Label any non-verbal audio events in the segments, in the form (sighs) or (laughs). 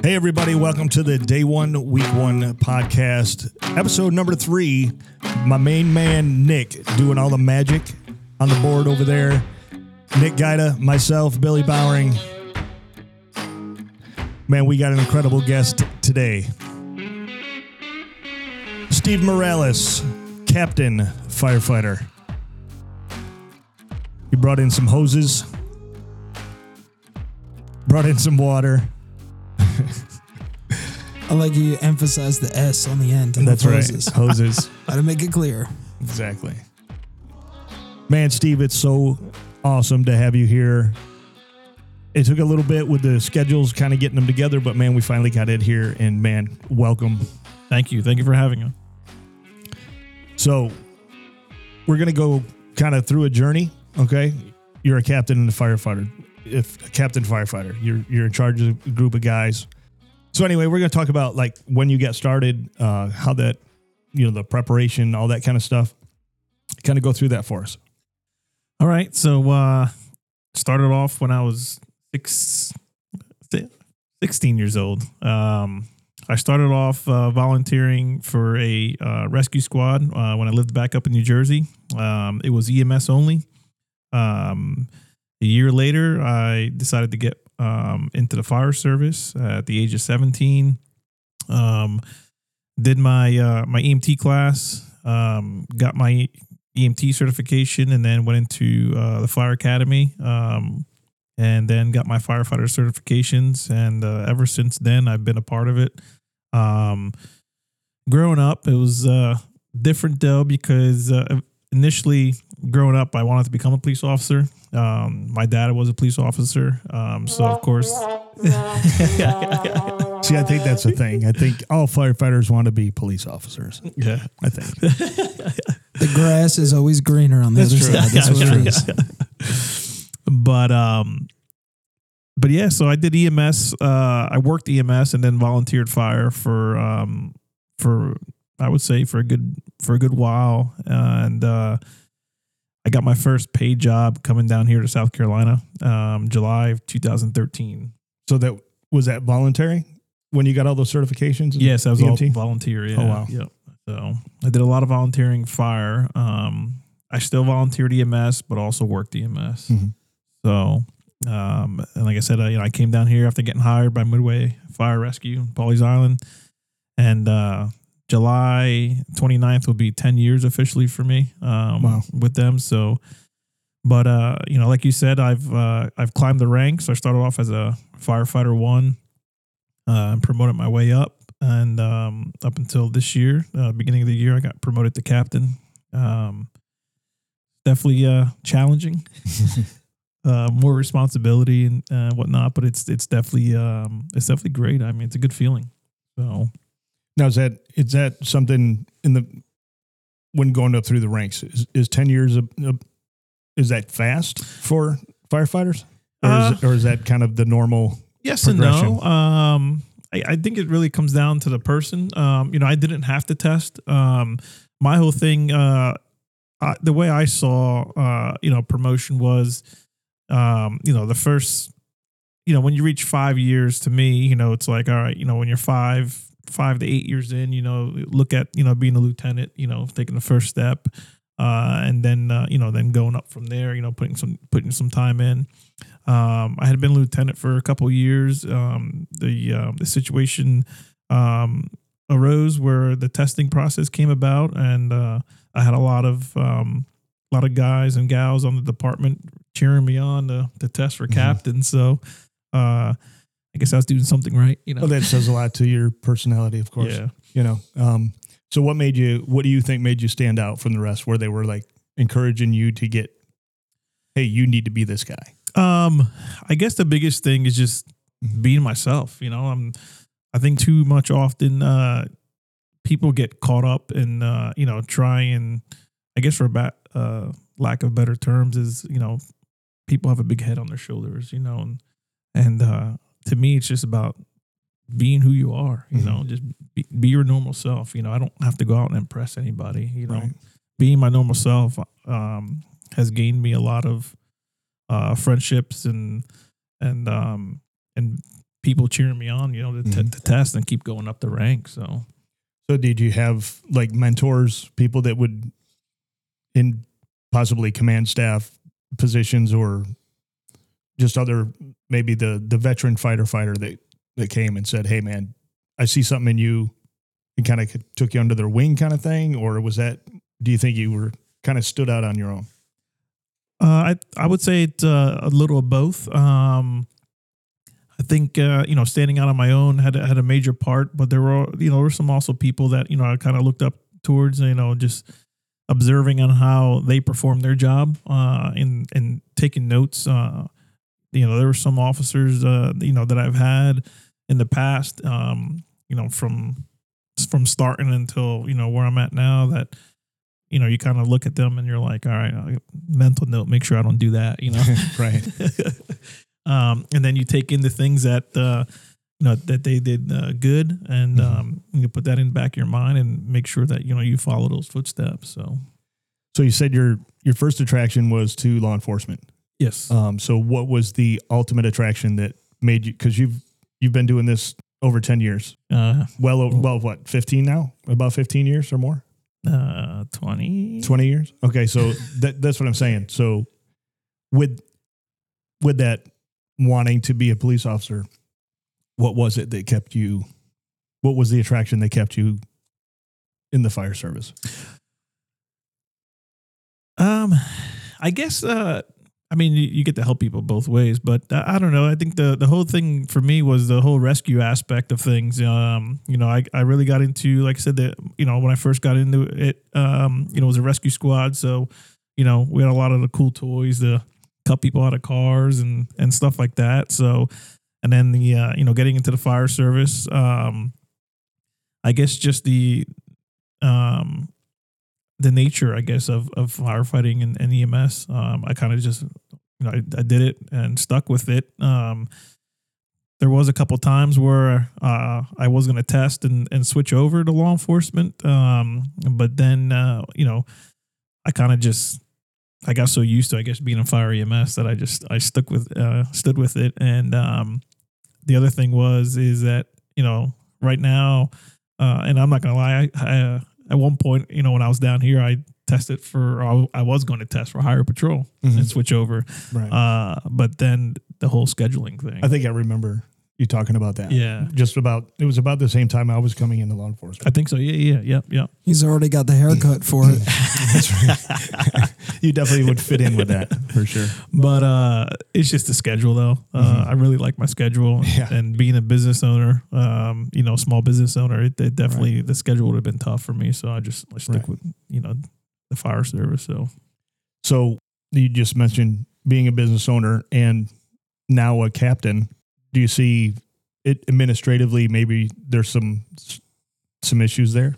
Hey, everybody, welcome to the Day One, Week One podcast, episode number three. My main man, Nick, doing all the magic on the board over there. Nick Gaida, myself, Billy Bowering. Man, we got an incredible guest today. Steve Morales, Captain Firefighter. He brought in some hoses, brought in some water. I like you emphasize the S on the end. of That's hoses. right, hoses. (laughs) How (laughs) to make it clear. Exactly. Man, Steve, it's so awesome to have you here. It took a little bit with the schedules kind of getting them together, but man, we finally got it here and man, welcome. Thank you. Thank you for having me. So, we're going to go kind of through a journey, okay? You're a captain and a firefighter. If a captain firefighter, you're you're in charge of a group of guys. So anyway, we're going to talk about like when you get started, uh how that you know, the preparation, all that kind of stuff. Kind of go through that for us. All right. So, uh, started off when I was six, si- 16 years old. Um, I started off uh, volunteering for a uh, rescue squad uh, when I lived back up in New Jersey. Um, it was EMS only. Um, a year later, I decided to get um, into the fire service at the age of 17. Um, did my uh, my EMT class, um, got my EMT certification, and then went into uh, the fire academy. Um, and then got my firefighter certifications, and uh, ever since then, I've been a part of it. Um, growing up, it was uh, different though because uh, initially, growing up, I wanted to become a police officer. Um, my dad was a police officer, um, so of course, (laughs) See, I think that's the thing. I think all firefighters want to be police officers. yeah. I think. The grass is always greener on the That's other true. side. That's what (laughs) it Yeah. is. but um but yeah so i did ems uh i worked ems and then volunteered fire for um for i would say for a good for a good while and uh i got my first paid job coming down here to south carolina um july of 2013 So that was that voluntary when you got all those certifications? yes i was all EMT? volunteer yeah Oh, wow. yep so i did a lot of volunteering fire um i still volunteered ems but also worked ems Mhm. So, um, and like I said, I, you know, I came down here after getting hired by Midway Fire Rescue, Pawleys Island, and uh, July 29th will be 10 years officially for me um, Wow. with them. So, but uh, you know, like you said, I've uh, I've climbed the ranks. I started off as a firefighter one, uh, and promoted my way up, and um, up until this year, uh, beginning of the year, I got promoted to captain. Um, definitely uh, challenging (laughs) uh, more responsibility and uh, whatnot. But it's it's definitely um, it's definitely great. I mean, it's a good feeling. So Now is that is that something in the when going up through the ranks is, is ten years a, a, is that fast for firefighters or, Uh, is or is that kind of the normal? yes and no. Um, I, I think it really comes down to the person. Um, you know, I didn't have to test. Um, my whole thing, uh, I, the way I saw, uh, you know, promotion was, um, you know, the first, you know, when you reach five years, to me, you know, it's like, all right, you know, when you're five, five to eight years in, you know, look at, you know, being a lieutenant, you know, taking the first step, uh, and then, uh, you know, then going up from there, you know, putting some, putting some time in. Um, I had been lieutenant for a couple of years. Um, the uh, the situation um, arose where the testing process came about, and uh, I had a lot of um, a lot of guys and gals on the department cheering me on to, to test for Mhm. captain. So uh, I guess I was doing something right, you know. Well, that says a lot to your personality, of course. yeah. You know. Um, so what made you? What do you think made you stand out from the rest? Where they were like encouraging you to get, hey, you need to be this guy. Um, I guess the biggest thing is just being myself. You know, I'm. I think too much often uh, people get caught up in uh, you know try and I guess for ba- uh, lack of better terms is you know people have a big head on their shoulders. You know, and and uh, to me it's just about being who you are. You Mhm. know, just be, be your normal self. You know, I don't have to go out and impress anybody. You know, Right. being my normal self um, has gained me a lot of uh, friendships and and um, and people cheering me on, you know, to, t- Mhm. to test and keep going up the rank. So So did you have like mentors, people that would in possibly command staff positions or just other maybe the the veteran fighter fighter that that came and said, "Hey man, I see something in you." And kind of took you under their wing kind of thing or was that do you think you were kind of stood out on your own? Uh, I I would say it's uh, a little of both. Um, I think uh, you know standing out on my own had had a major part, but there were you know there were some also people that you know I kind of looked up towards. You know, just observing on how they perform their job uh, and and taking notes. Uh, you know, there were some officers uh, you know that I've had in the past. Um, you know, from from starting until you know where I'm at now that you know, you kind of look at them and you're like, all right, mental note, make sure I don't do that, you know? (laughs) Right. (laughs) um, and then you take in the things that, uh, you know, that they did uh, good and Mhm. um, you put that in the back of your mind and make sure that, you know, you follow those footsteps. So, So you said your your first attraction was to law enforcement. Yes. Um, so what was the ultimate attraction that made you? Because you've you've been doing this over ten years. Uh, Well, over, well, what fifteen now? About fifteen years or more? uh, 20. Twenty years? Okay, so that, that's what I'm saying. So with with that wanting to be a police officer, what was it that kept you? What was the attraction that kept you in the fire service? Um, I guess. Uh, I mean, you, get to help people both ways, but I, I don't know. I think the the whole thing for me was the whole rescue aspect of things. Um, you know, I I really got into, like I said, that you know when I first got into it, um, you know, it was a rescue squad, so you know we had a lot of the cool toys to cut people out of cars and and stuff like that. So, and then the uh, you know getting into the fire service, um, I guess just the um the nature, I guess, of, of firefighting and, and EMS. Um, I kind of just, you know, I, I did it and stuck with it. Um, there was a couple times where uh, I was going to test and, and switch over to law enforcement, um, but then, uh, you know, I kind of just, I got so used to, I guess, being a fire EMS that I just I stuck with, uh, stood with it. And um, the other thing was is that you know right now, uh, and I'm not gonna lie, I, I at one point, you know, when I was down here, I tested for, I was going to test for highway patrol and switch over. Right. Uh, but then the whole scheduling thing. I think I remember you talking about that. yeah, Just about it was about the same time I was coming into law enforcement. I think so. Yeah, yeah, yeah, yep. He's already got the haircut for it. (laughs) (laughs) you definitely would fit in with that for sure. But uh, it's just the schedule, though. Uh, I really like my schedule, Mm-hmm. Yeah. and being a business owner, um, you know, small business owner, it, it definitely the schedule would have been tough for me. So I just I stick Right. with you know the fire service. So So you just mentioned being a business owner and now a captain. Do you see it administratively? Maybe there's some some issues there.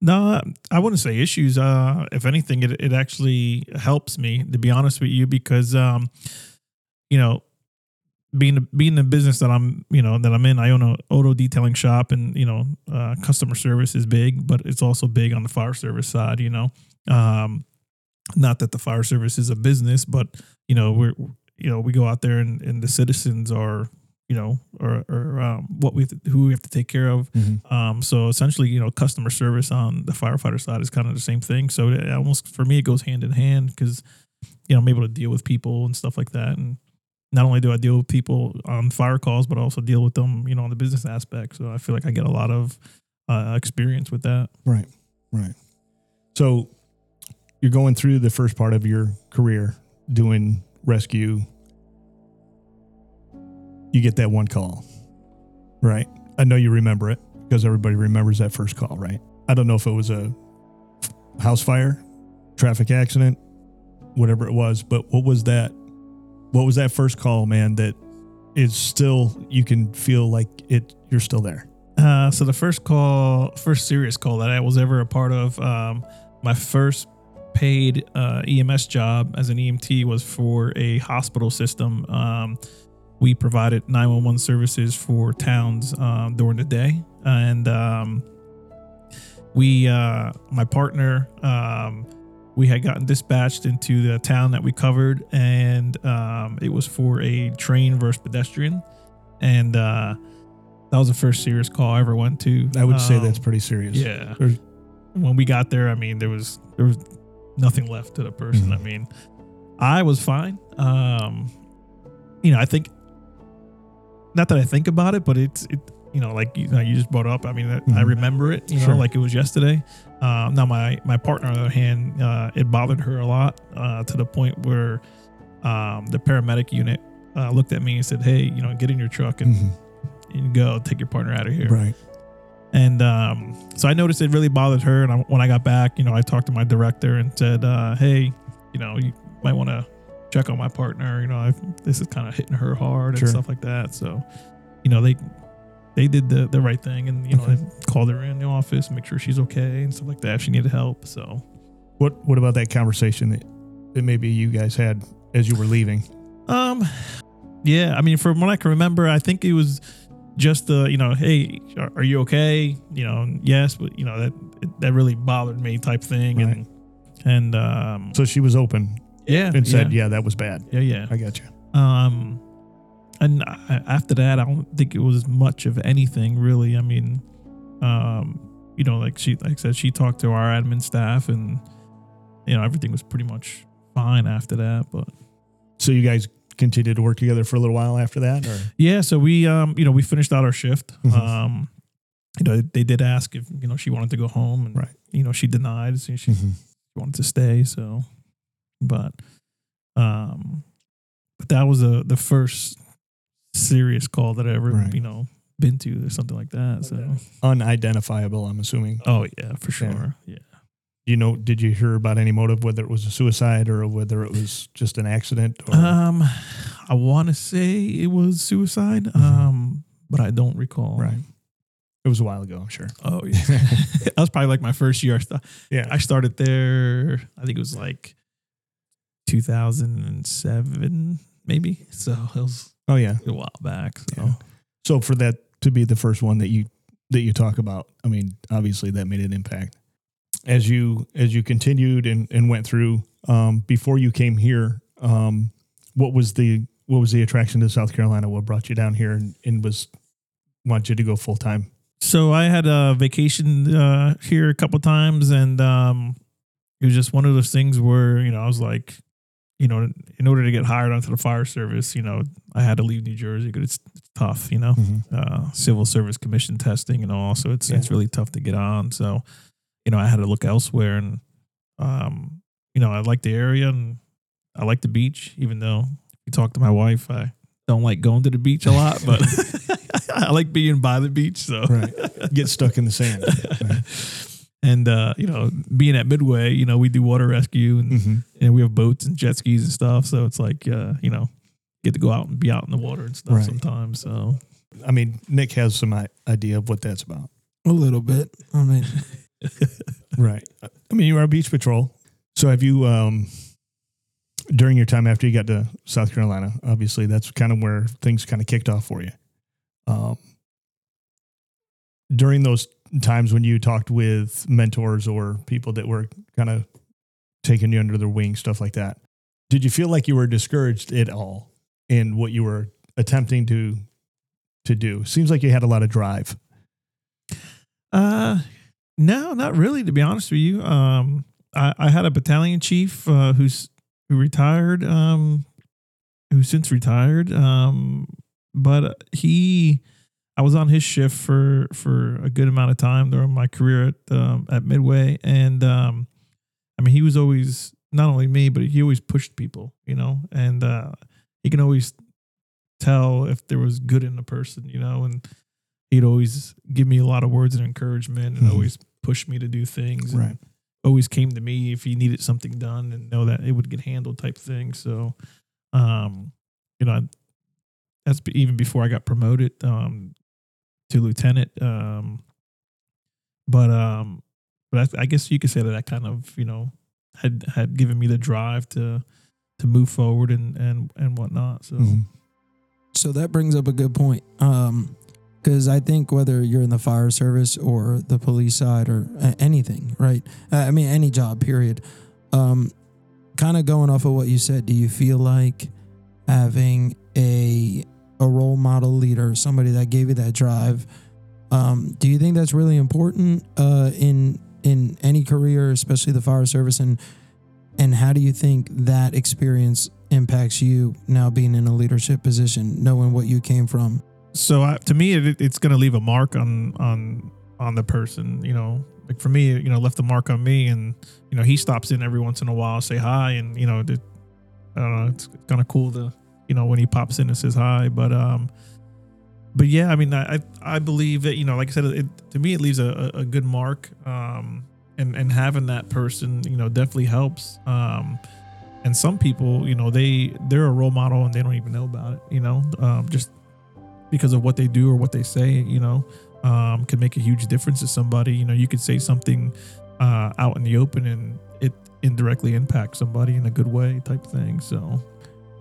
No, I wouldn't say issues. Uh, if anything, it, it actually helps me to be honest with you because, um, you know, being being the business that I'm, you know, that I'm in, I own a auto detailing shop, and you know, uh, customer service is big, but it's also big on the fire service side. You know, um, not that the fire service is a business, but you know, we're you know we go out there and, and the citizens are you know or, or um, what we to, who we have to take care of um, so essentially, you know, customer service on the firefighter side is kind of the same thing. So it almost for me, it goes hand in hand because you know I'm able to deal with people and stuff like that. And not only do I deal with people on fire calls, but I also deal with them, you know, on the business aspect. So I feel like I get a lot of uh, experience with that. Right. Right. So you're going through the first part of your career doing rescue. You get that one call, right? I know you remember it because everybody remembers that first call, right? I don't know if it was a house fire, traffic accident, whatever it was, but what was that? What was that first call, man? That is still you can feel like it. You're still there. Uh, so the first call, first serious call that I was ever a part of, um, my first paid uh, EMS job as an EMT was for a hospital system. Um, we provided 911 services for towns um, during the day, and um, we, uh, my partner, um, we had gotten dispatched into the town that we covered, and um, it was for a train versus pedestrian. and uh, that was the first serious call I ever went to. I would say Um, that's pretty serious. yeah. There's- When we got there, I mean, there was there was nothing left to the person. I mean, I was fine. Um, you know, I think not that I think about it, but it's it. You know, like you, know, you just brought up. I mean, I Mhm. remember it. You know, like it was yesterday. Um, now my my partner, on the other hand, uh, it bothered her a lot uh, to the point where um, the paramedic unit uh, looked at me and said, "Hey, you know, get in your truck and, Mhm. and go. Take your partner out of here." Right. And um, so I noticed it really bothered her. And I, when I got back, you know, I talked to my director and said, uh, "Hey, you know, you might want to check on my partner. You know, i this is kind of hitting her hard and Sure. stuff like that." So, you know, they they did the the right thing, and you know, Okay. they called her in the office, make sure she's okay and stuff like that. If she needed help, so What What about that conversation that, that maybe you guys had as you were leaving? Um, yeah, I mean, from what I can remember, I think it was just the, you know, hey, are, are you okay? You know, yes, but you know that that really bothered me type thing, and and um, So she was open yeah, and said, yeah, "Yeah, that was bad." yeah, yeah. I got you. Um, and I, after that, I don't think it was much of anything really. I mean, um, you know, like she, like I said, she talked to our admin staff, and you know, everything was pretty much fine after that, but. So you guys continued to work together for a little while after that, or Yeah, so we um you know we finished out our shift. Mhm. Um you know they did ask if you know she wanted to go home and Right. you know she denied so she wanted to stay so but um but that was a the first serious call that I ever Right. you know been to or something like that so unidentifiable? I'm assuming. oh yeah for Yeah. sure yeah You know, did you hear about any motive, whether it was a suicide or whether it was just an accident? Or, um I want to say it was suicide um but I don't recall right. It was a while ago, I'm sure. Oh yeah, (laughs) that was probably like my first year. I sta- Yeah. I started there. I think it was like 2007, maybe. So it was Oh yeah. a while back. So Yeah. So for that to be the first one that you that you talk about, I mean, obviously that made an impact. As you as you continued and, and went through, um, before you came here, um, what was the what was the attraction to South Carolina? What brought you down here and, and was want you to go full time? so I had a vacation uh, here a couple times, and um, it was just one of those things where you know I was like, you know, in order to get hired onto the fire service, you know, I had to leave New Jersey because it's, it's tough, you know. uh, civil service commission testing and all. So it's Yeah. it's really tough to get on. So, you know, I had to look elsewhere, and um, you know, I like the area and I like the beach. Even though if you talk to my wife, I don't like going to the beach a lot, but (laughs) I like being by the beach. So Right. Get stuck in the sand. (laughs) Right. and uh, you know, being at Midway, you know, we do water rescue and Mhm. and we have boats and jet skis and stuff. So it's like, uh, you know, get to go out and be out in the water and stuff Right. sometimes. So I mean, Nick has some idea of what that's about. A little bit. I mean, Right. I mean, you are a beach patrol. So have you, um, during your time after you got to South Carolina, obviously that's kind of where things kind of kicked off for you. Um, during those times when you talked with mentors or people that were kind of taking you under their wing, stuff like that, did you feel like you were discouraged at all in what you were attempting to to do? Seems like you had a lot of drive. Uh, no, not really. To be honest with you, um, I, I had a battalion chief uh, who's who retired, um, who since retired. Um, but he, I was on his shift for for a good amount of time during my career at um, at Midway, and um, I mean, he was always not only me, but he always pushed people, you know, and uh, he can always tell if there was good in the person, you know, and he'd always give me a lot of words of encouragement and Mhm. always push me to do things. and Right. Always came to me if he needed something done and know that it would get handled type thing. So, um, you know, that's even before I got promoted um, to lieutenant. Um, but um, but I, I guess you could say that that kind of you know had had given me the drive to to move forward and and and whatnot. So. Mhm. so that brings up a good point. Um, because I think whether you're in the fire service or the police side or anything, right? I mean, any job, period. Um, kind of going off of what you said, do you feel like having a a role model leader, somebody that gave you that drive. Um, do you think that's really important uh, in in any career, especially the fire service? And and how do you think that experience impacts you now being in a leadership position, knowing what you came from? So I, to me, it, it's going to leave a mark on on on the person. You know, like for me, you know, left a mark on me, and you know, he stops in every once in a while, say hi, and you know, the, I don't know, it's kind of cool to you know when he pops in and says hi, but um. But yeah, I mean, I I believe that you know, like I said, it, to me it leaves a, a good mark, um, and and having that person, you know, definitely helps. Um, and some people, you know, they they're a role model and they don't even know about it, you know, um, just because of what they do or what they say, you know, um, can make a huge difference to somebody. You know, you could say something uh, out in the open and it indirectly impacts somebody in a good way, type thing. So,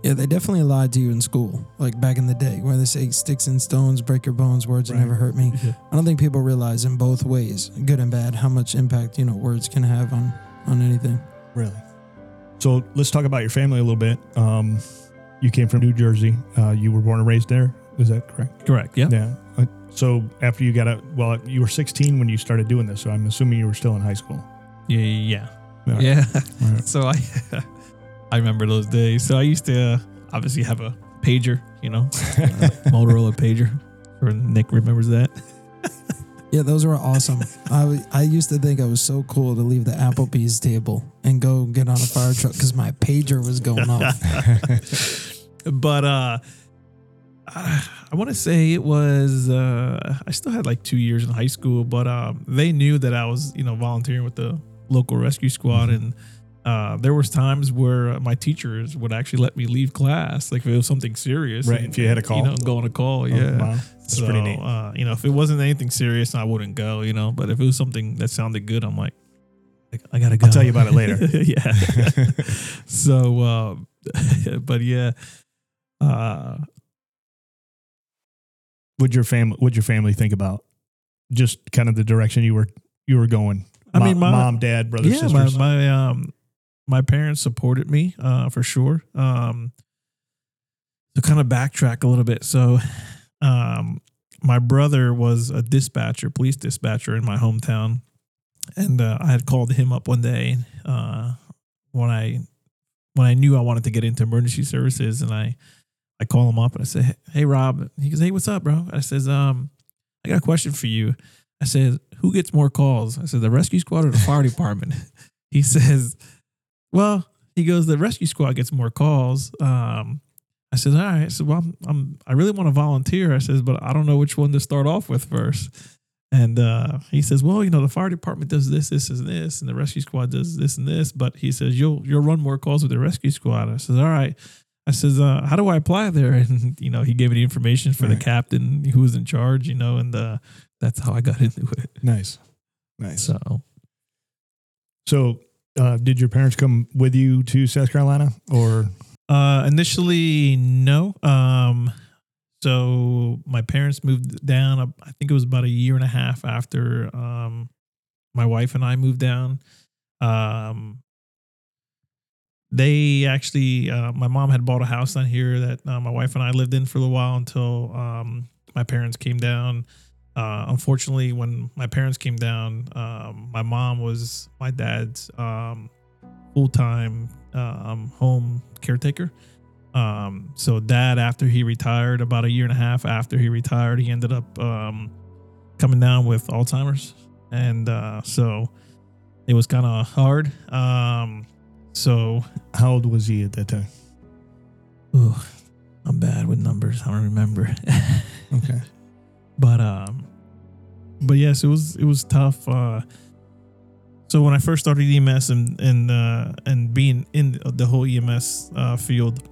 Yeah, they definitely lied to you in school, like back in the day, where they say sticks and stones break your bones, words Right. never hurt me. Yeah. I don't think people realize in both ways, good and bad, how much impact you know words can have on on anything. Really? So let's talk about your family a little bit. Um, you came from New Jersey. Uh, you were born and raised there. Is that correct? correct. Yeah. Yeah. Uh, so after you got out, well, you were 16 when you started doing this. So I'm assuming you were still in high school. Yeah. Yeah. All right. Yeah. All right. (laughs) so I, (laughs) I remember those days. So I used to uh, obviously have a pager, you know, (laughs) Motorola pager. Or Nick remembers that. Yeah, those were awesome. I, I used to think I was so cool to leave the Applebee's table and go get on a fire truck because my pager was going off. but uh (sighs) I want to say it was uh I still had like 2 years in high school but um they knew that I was you know volunteering with the local rescue squad and uh, there was times where my teachers would actually let me leave class, like if it was something serious. Right, and, if you had a call. you know, go on a call. Oh, Yeah, wow. That's so, pretty neat. Uh, you know, if it wasn't anything serious, I wouldn't go. You know, but if it was something that sounded good, I'm like, I, I gotta go. I'll tell you about it later. (laughs) yeah. (laughs) (laughs) so, um, but yeah, uh, What'd your family, what'd your family think about just kind of the direction you were, you were going? I Mo- mean, my- mom, dad, brothers, yeah, my, my um, my parents supported me, uh, for sure. Um, to kind of backtrack a little bit, so, um, my brother was a dispatcher, police dispatcher in my hometown, and uh, I had called him up one day, uh, when I when I knew I wanted to get into emergency services, and I I call him up and I say, "Hey, Rob," he goes, "Hey, what's up, bro?" I says, "Um, I got a question for you." I says, "Who gets more calls?" I said, "The rescue squad or the fire (laughs) department?" He says, "Well," he goes, "The rescue squad gets more calls." Um, I says, "All right." I said, "Well, I'm, I'm I really want to volunteer." I says, "But I don't know which one to start off with first. And uh, he says, "Well, you know, the fire department does this, this, and this, and the rescue squad does this and this." But he says, "You'll you'll run more calls with the rescue squad." I says, "All right." I says, uh, "How do I apply there?" (laughs) And you know, he gave me the information for the captain who was in charge. You know, and uh, that's how I got (laughs) into it. nice. Nice. So So, uh, did your parents come with you to South Carolina or? Uh, initially, no. Um, so my parents moved down. uh, I think it was about a year and a half after um, my wife and I moved down. Um, they actually, uh, my mom had bought a house down here that uh, my wife and I lived in for a while until um, my parents came down. Uh, unfortunately, when my parents came down, um, my mom was my dad's um, full time um, home caretaker. Um, so dad, after he retired, about a year and a half after he retired, he ended up um, coming down with Alzheimer's, and uh, so it was kind of hard. Um, so How old was he at that time? ooh, I'm bad with numbers. I don't remember. (laughs) Okay. but um but yes it was it was tough uh so when i first started ems and and uh and being in the whole ems uh field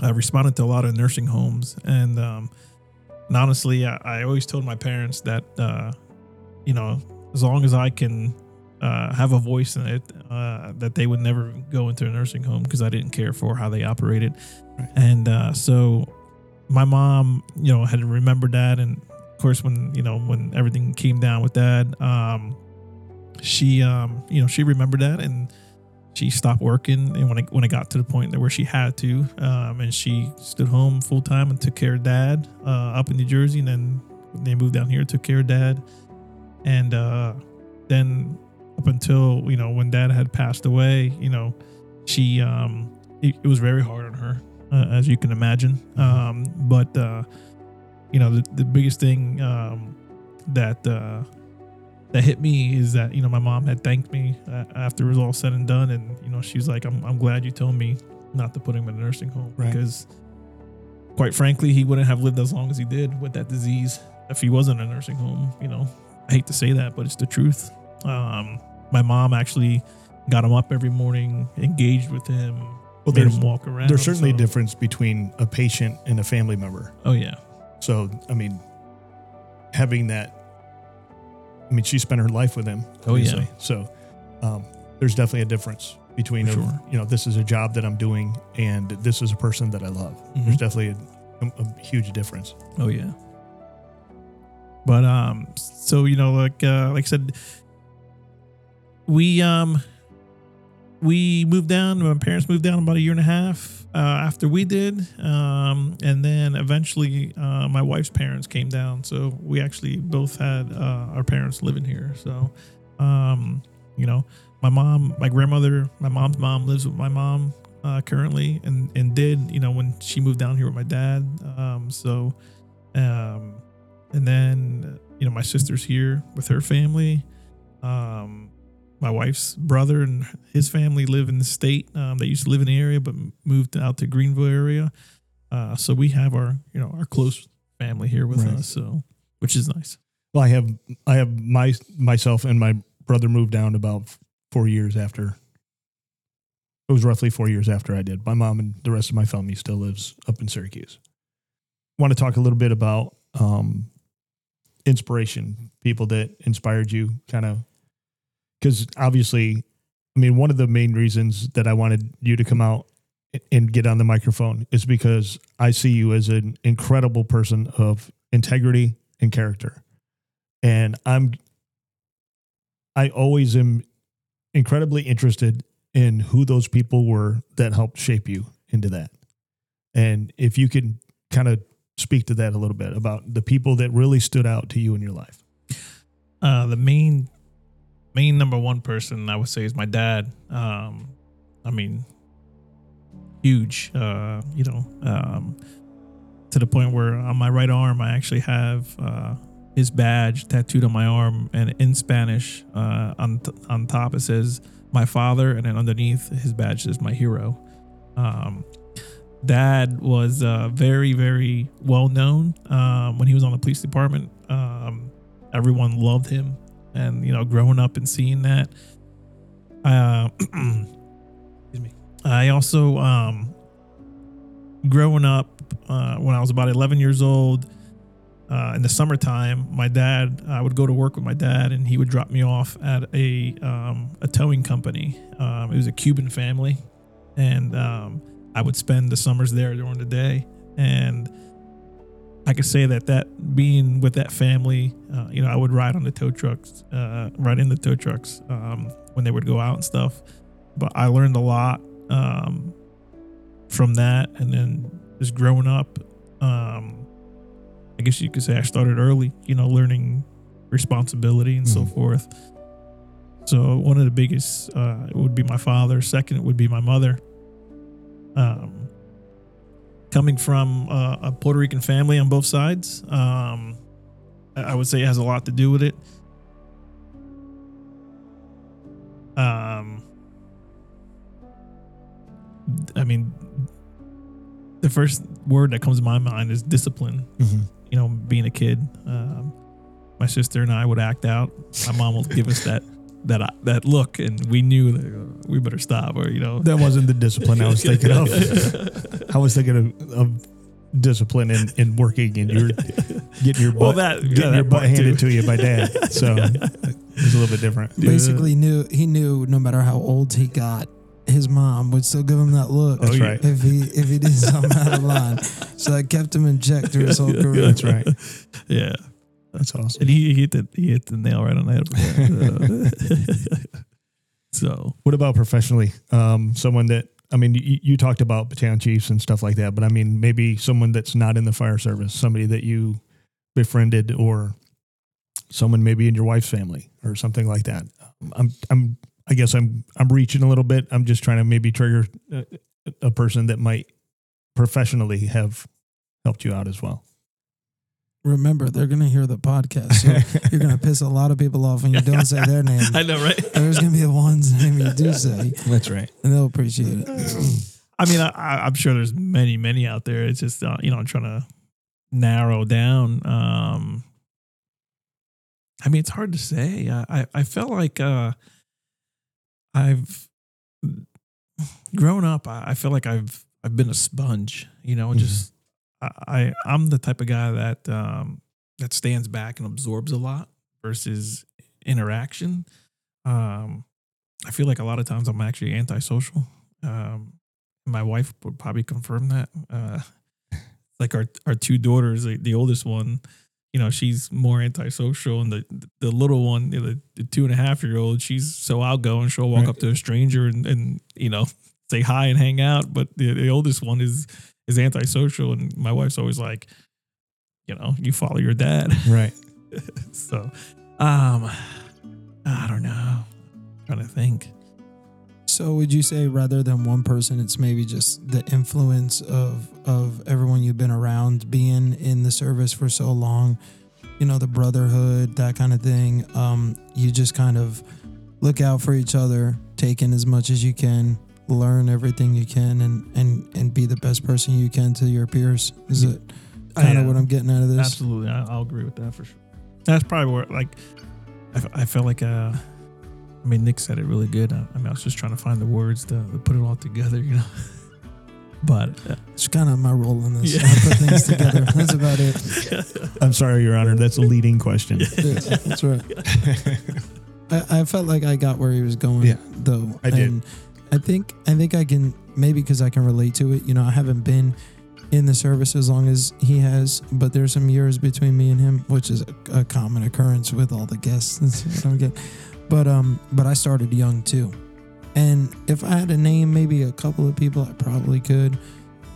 i responded to a lot of nursing homes and um and honestly i, I always told my parents that uh you know as long as i can uh, have a voice in it uh, that they would never go into a nursing home because I didn't care for how they operated, Right. and uh, so my mom, you know, had remembered that, and of course, when you know when everything came down with that, um, she, um, you know, she remembered that, and she stopped working, and when it when it got to the point that where she had to, um, and she stood home full time and took care of dad uh, up in New Jersey, and then they moved down here, took care of dad, and uh, then up until you know when dad had passed away, you know, she um, it, it was very hard on her, uh, as you can imagine. Um, but uh, you know, the, the biggest thing um, that uh, that hit me is that you know my mom had thanked me uh, after it was all said and done, and you know she's like, "I'm I'm glad you told me not to put him in a nursing home Right. because, quite frankly, he wouldn't have lived as long as he did with that disease if he wasn't in a nursing home." You know, I hate to say that, but it's the truth. Um, my mom actually got him up every morning, engaged with him, Well, made there's him walk around. there's certainly a difference between a patient and a family member. Oh yeah, So, I mean, having that, I mean, she spent her life with him. Oh, yeah. So, um, there's definitely a difference between, a, sure. you know, this is a job that I'm doing and this is a person that I love. Mhm. There's definitely a, a huge difference. Oh yeah. But um, so you know, like uh, like I said, we um, we moved down. My parents moved down about a year and a half uh, after we did, um, and then eventually uh, my wife's parents came down. So we actually both had uh, our parents living here. So, um, you know, my mom, my grandmother, my mom's mom lives with my mom uh, currently, and and did you know when she moved down here with my dad. Um, so, um, and then you know my sister's here with her family. Um, my wife's brother and his family live in the state. Um, they used to live in the area, but moved out to Greenville area. Uh, so we have our you know our close family here with Right. us. So which is nice. Well, I have, I have my, myself and my brother moved down about four years after. It was roughly four years after I did. My mom and the rest of my family still lives up in Syracuse. Want to talk a little bit about um, inspiration, people that inspired you, kind of, because obviously, I mean, one of the main reasons that I wanted you to come out and get on the microphone is because I see you as an incredible person of integrity and character. And I'm I always am incredibly interested in who those people were that helped shape you into that. And if you can kind of speak to that a little bit about the people that really stood out to you in your life. Uh, the main, main number one person I would say is my dad. Um, I mean, huge. Uh, you know, um, to the point where on my right arm I actually have uh, his badge tattooed on my arm, and in Spanish, uh, on t- on top it says "My father," and then underneath his badge says "My hero." Um, Dad was uh, very, very well known um, when he was on the police department. Um, everyone loved him, and you know, growing up and seeing that, uh, (clears throat) excuse me. I also, um, growing up uh, when I was about 11 years old, uh, in the summertime, my dad, I would go to work with my dad, and he would drop me off at a um, a towing company. Um, it was a Cuban family, and um, I would spend the summers there during the day, and I could say that that being with that family, uh, you know, I would ride on the tow trucks, uh, ride in the tow trucks um, when they would go out and stuff. But I learned a lot um, from that, and then just growing up. Um, I guess you could say I started early, you know, learning responsibility and so Mhm. forth. So one of the biggest uh, would be my father. Second would be my mother. Um, coming from uh, a Puerto Rican family on both sides, um, I would say it has a lot to do with it. Um, I mean, the first word that comes to my mind is discipline. You know, being a kid, um, my sister and I would act out. My mom would give us that that that look, and we knew that we better stop, or you know, That wasn't the discipline I was (laughs) thinking of. (laughs) I was thinking of, of discipline in, in working and you're getting your butt, Well, that- yeah, getting that your butt handed too. to you by dad. (laughs) So it's a little bit different. Basically, knew he knew no matter how old he got, his mom would still give him that look. That's right. If he if he did something out of line, so that kept him in check through his whole career. That's right. yeah. That's awesome. And he, he hit the he hit the nail right on the head. That. Uh, (laughs) so What about professionally? Um, someone that I mean, you, you talked about battalion chiefs and stuff like that, but I mean, maybe someone that's not in the fire service, somebody that you befriended, or someone maybe in your wife's family, or something like that. Um, I'm, I'm, I guess I'm, I'm reaching a little bit. I'm just trying to maybe trigger a, a person that might professionally have helped you out as well. Remember, they're gonna hear the podcast. So (laughs) you're gonna piss a lot of people off when you don't say their name. (laughs) I know, right? There's gonna be the one's name you do say, That's right. and they'll appreciate it. (clears throat) I mean, I, I'm sure there's many, many out there. It's just uh, you know, I'm trying to narrow down. Um, I mean, it's hard to say. I I, I felt like uh, I've grown up. I, I feel like I've I've been a sponge. You know, just I, I'm the type of guy that um, that stands back and absorbs a lot versus interaction. Um, I feel like a lot of times I'm actually antisocial. Um, my wife would probably confirm that. Uh, (laughs) like our our two daughters, like the oldest one, you know, she's more antisocial, and the the little one, you know, the, the two and a half year old, she's so outgoing. She'll walk Right. up to a stranger and and you know say hi and hang out. But the, the oldest one is is antisocial, and my wife's always like, you know, you follow your dad. Right. (laughs) so, um, I don't know. trying to think. So would you say rather than one person, it's maybe just the influence of of everyone you've been around, being in the service for so long, you know, the brotherhood, that kind of thing. Um, you just kind of look out for each other, take in as much as you can, learn everything you can, and and and be the best person you can to your peers. Is it kind of Yeah. what I'm getting out of this? Absolutely, I, I'll agree with that for sure. That's probably where, like, I felt like, uh, I mean, Nick said it really good. I, I mean, I was just trying to find the words to, to put it all together, you know. (laughs) But uh, It's kind of my role in this. Yeah. I put things together. (laughs) That's about it. I'm sorry, Your Honor. That's a leading question. Yeah, that's right. (laughs) I, I felt like I got where he was going. Yeah, though. I did. And I think I think I can maybe because I can relate to it. You know, I haven't been in the service as long as he has, but there's some years between me and him, which is a, a common occurrence with all the guests. But um, but I started young too, and if I had to name maybe a couple of people, I probably could.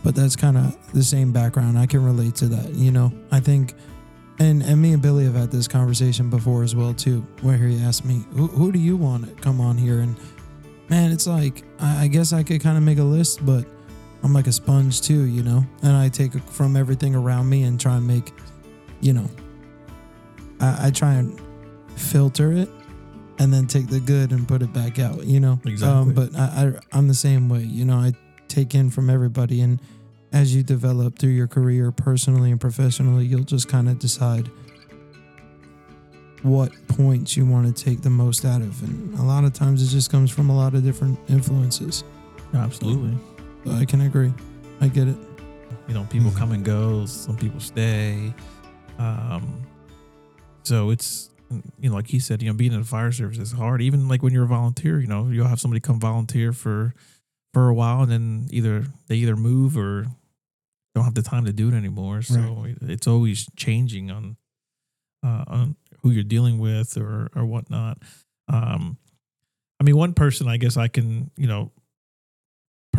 But that's kind of the same background. I can relate to that. You know, I think and and me and Billy have had this conversation before as well too, where he asked me, "Who, who do you want to come on here?" And man, it's like I, I guess I could kind of make a list, but I'm like a sponge too, you know. And I take from everything around me and try and make, you know, I, I try and filter it and then take the good and put it back out, you know. Exactly. Um, but I, I I'm the same way, you know. I take in from everybody and as you develop through your career personally and professionally, you'll just kind of decide what points you want to take the most out of. And a lot of times it just comes from a lot of different influences. absolutely, So I can agree. I get it. you know, people come and go. Some people stay. Um, so it's you know, like he said, you know, being in the fire service is hard. Even like when you're a volunteer, you know, you'll have somebody come volunteer for for a while, and then either they either move or don't have the time to do it anymore. So it's always changing on uh, on who you're dealing with or or whatnot. Um, I mean, one person I guess I can you know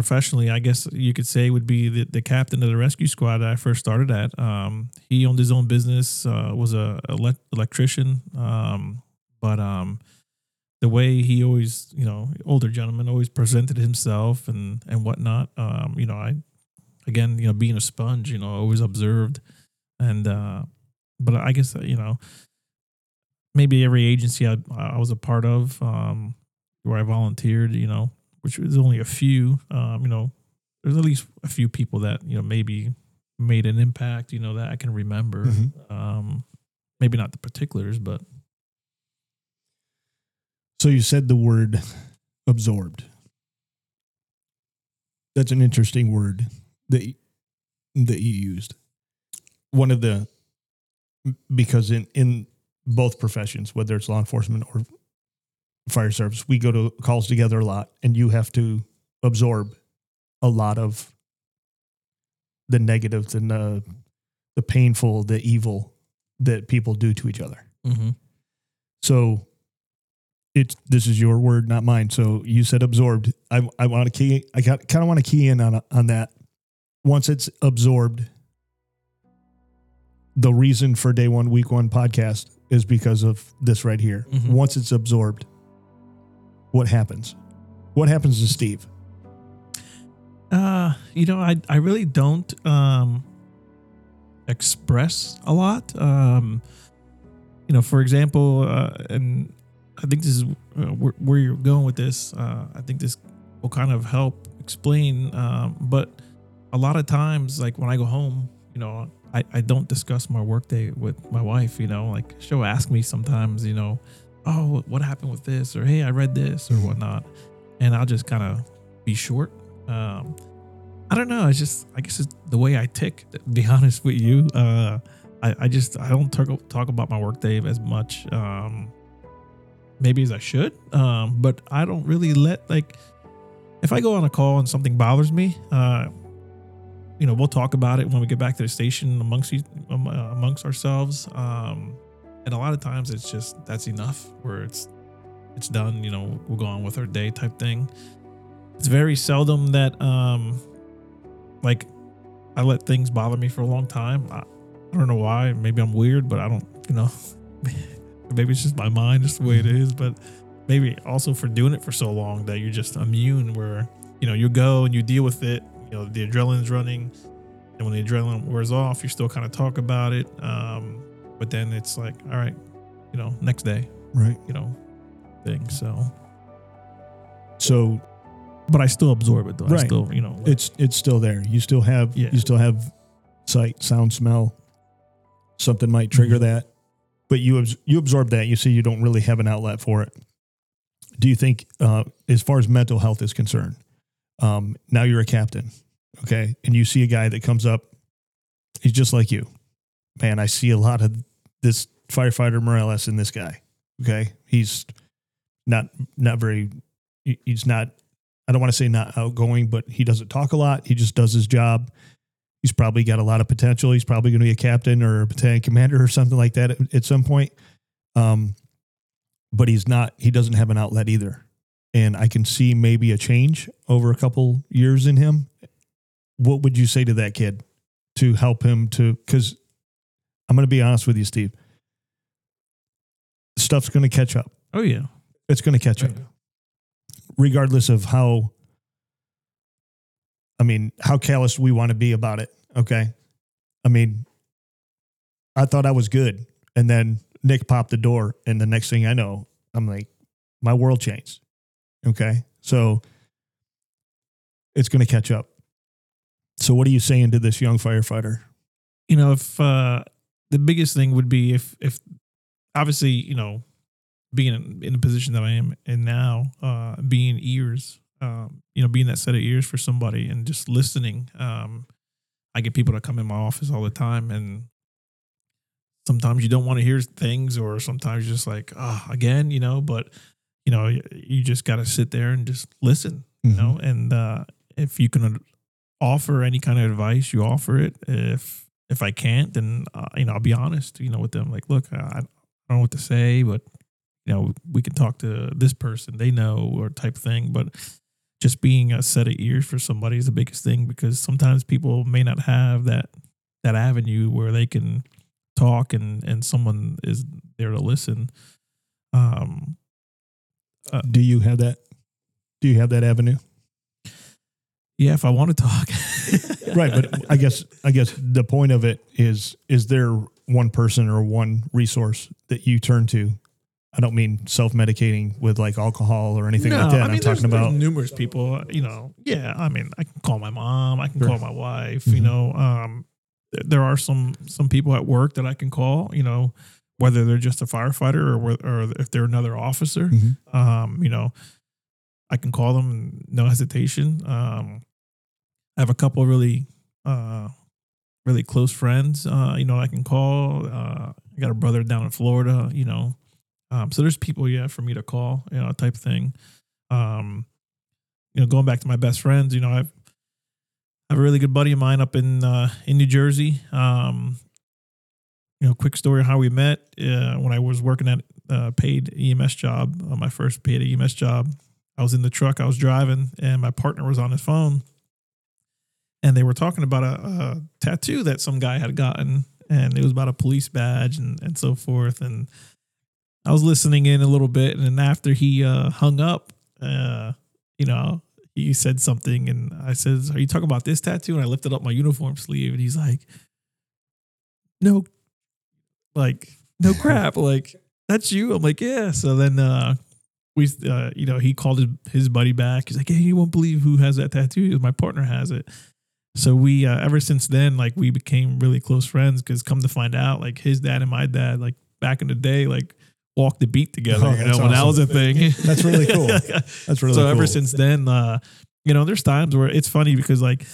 professionally, I guess you could say would be the, the captain of the rescue squad that I first started at. Um, he owned his own business, uh, was a elect- electrician, um, but um, the way he always, you know, older gentleman always presented himself and and whatnot. Um, you know, I again, you know, being a sponge, you know, always observed, and uh, but I guess you know, maybe every agency I I was a part of, um, where I volunteered, you know, which was only a few, um, you know, there's at least a few people that you know maybe made an impact, you know, that I can remember. Mhm. Um, maybe not the particulars, but So you said the word absorbed. That's an interesting word that that you used. One of the because in in both professions, whether it's law enforcement or fire service, we go to calls together a lot, and you have to absorb a lot of the negatives and the the painful, the evil that people do to each other. mm-hmm. So it's this is your word, not mine. So you said absorbed. I I want to key. I got kind of want to key in on on that. Once it's absorbed, the reason for day one, week one podcast is because of this right here. Mhm. Once it's absorbed, what happens? What happens to Steve? Uh, you know, I I really don't um express a lot. Um, you know, for example, uh, and I think this is uh, where, where you're going with this. Uh, I think this will kind of help explain. Um, but a lot of times, like when I go home, you know, I, I don't discuss my workday with my wife. You know, like she'll ask me sometimes, you know, oh, what happened with this, or hey, I read this, or whatnot, and I'll just kind of be short. Um, I don't know. It's just, I guess it's the way I tick. Be (laughs) honest with you, uh, I, I just I don't talk talk about my workday as much, um, maybe as I should. Um, but I don't really let like if I go on a call and something bothers me, uh, you know, we'll talk about it when we get back to the station amongst uh, amongst ourselves. Um, and a lot of times it's just that's enough where it's it's done. You know, we'll go on with our day type thing. It's very seldom that um like I let things bother me for a long time. I, I don't know why. Maybe I'm weird, but I don't, you know, (laughs) maybe it's just my mind, just the way it is. But maybe also for doing it for so long that you're just immune where, you know, you go and you deal with it. You know, the adrenaline's running. And when the adrenaline wears off, you still kind of talk about it. Um, but then it's like, all right, you know, next day, Right. you know, thing. So, So but I still absorb it though. I Right. still, you know, it's it's still there. You still have Yeah. you still have sight, sound, smell. Something might trigger Mhm. that, but you you absorb that. You see, you don't really have an outlet for it. Do you think, uh, as far as mental health is concerned, um, now you're a captain, okay, and you see a guy that comes up, he's just like you, man. I see a lot of this firefighter Morales in this guy. Okay, he's not not very. He's not I don't want to say not outgoing, but he doesn't talk a lot. He just does his job. He's probably got a lot of potential. He's probably going to be a captain or a battalion commander or something like that at, at some point. Um, but he's not. He doesn't have an outlet either, and I can see maybe a change over a couple years in him. What would you say to that kid to help him to? Because I'm going to be honest with you, Steve. Stuff's going to catch up. oh yeah. It's going to catch up regardless of how I mean, how callous we want to be about it. Okay. I mean, I thought I was good. And then Nick popped the door. And the next thing I know, I'm like, my world changed. Okay. So it's going to catch up. So, what are you saying to this young firefighter? you know if uh the biggest thing would be if if obviously you know being in, in the position that i am and now uh being ears um you know being that set of ears for somebody and just listening um i get people that come in my office all the time and sometimes you don't want to hear things or sometimes you're just like oh again you know but you know you, just got to sit there and just listen you know? And uh if you can offer any kind of advice you offer it. If if i can't then uh, you know i'll be honest you know with them. Like look i, I don't know what to say but you know we can talk to this person. They know or type thing. But just being a set of ears for somebody is the biggest thing because sometimes people may not have that that avenue where they can talk and and someone is there to listen. Um Do you have that? Do you have that avenue? yeah if i want to talk (laughs) right but i guess i guess the point of it is is there one person or one resource that you turn to i don't mean self-medicating with like alcohol or anything like that i'm there's- talking about numerous people. uh, You know, yeah. I mean, I can call my mom. I can Sure. call my wife. You Mhm. know, um, there are some some people at work that I can call. You know, whether they're just a firefighter or or if they're another officer. Mhm. Um, you know, I can call them no hesitation. Um, I have a couple really uh, really close friends. Uh, you know, I can call. Uh, I got a brother down in Florida. You know, um, so there's people, yeah, for me to call, you know, type thing. Um, you know, going back to my best friends, you know, I've I have a really good buddy of mine up in uh, in New Jersey. Um, you know, quick story how we met. Uh, when I was working at a paid EMS job, uh, my first paid EMS job. I was in the truck, I was driving, and my partner was on his phone, and they were talking about a, a tattoo that some guy had gotten, and it was about a police badge and and so forth. And I was listening in a little bit, and then after he uh, hung up, uh, you know, he said something, and I says, "Are you talking about this tattoo?" And I lifted up my uniform sleeve, and he's like, "No, like no crap, like that's you." I'm like, "Yeah." So then uh, we, uh, you know, he called his, his buddy back. He's like, "Hey, you won't believe who has that tattoo? My partner has it." So we, uh, ever since then, like we became really close friends. Because come to find out, like his dad and my dad, like back in the day, like walked the beat together. Oh, you know, that's when that was a thing. (laughs) That's really cool. (laughs) That's really so cool. ever since then, uh, you know, there's times where it's funny because like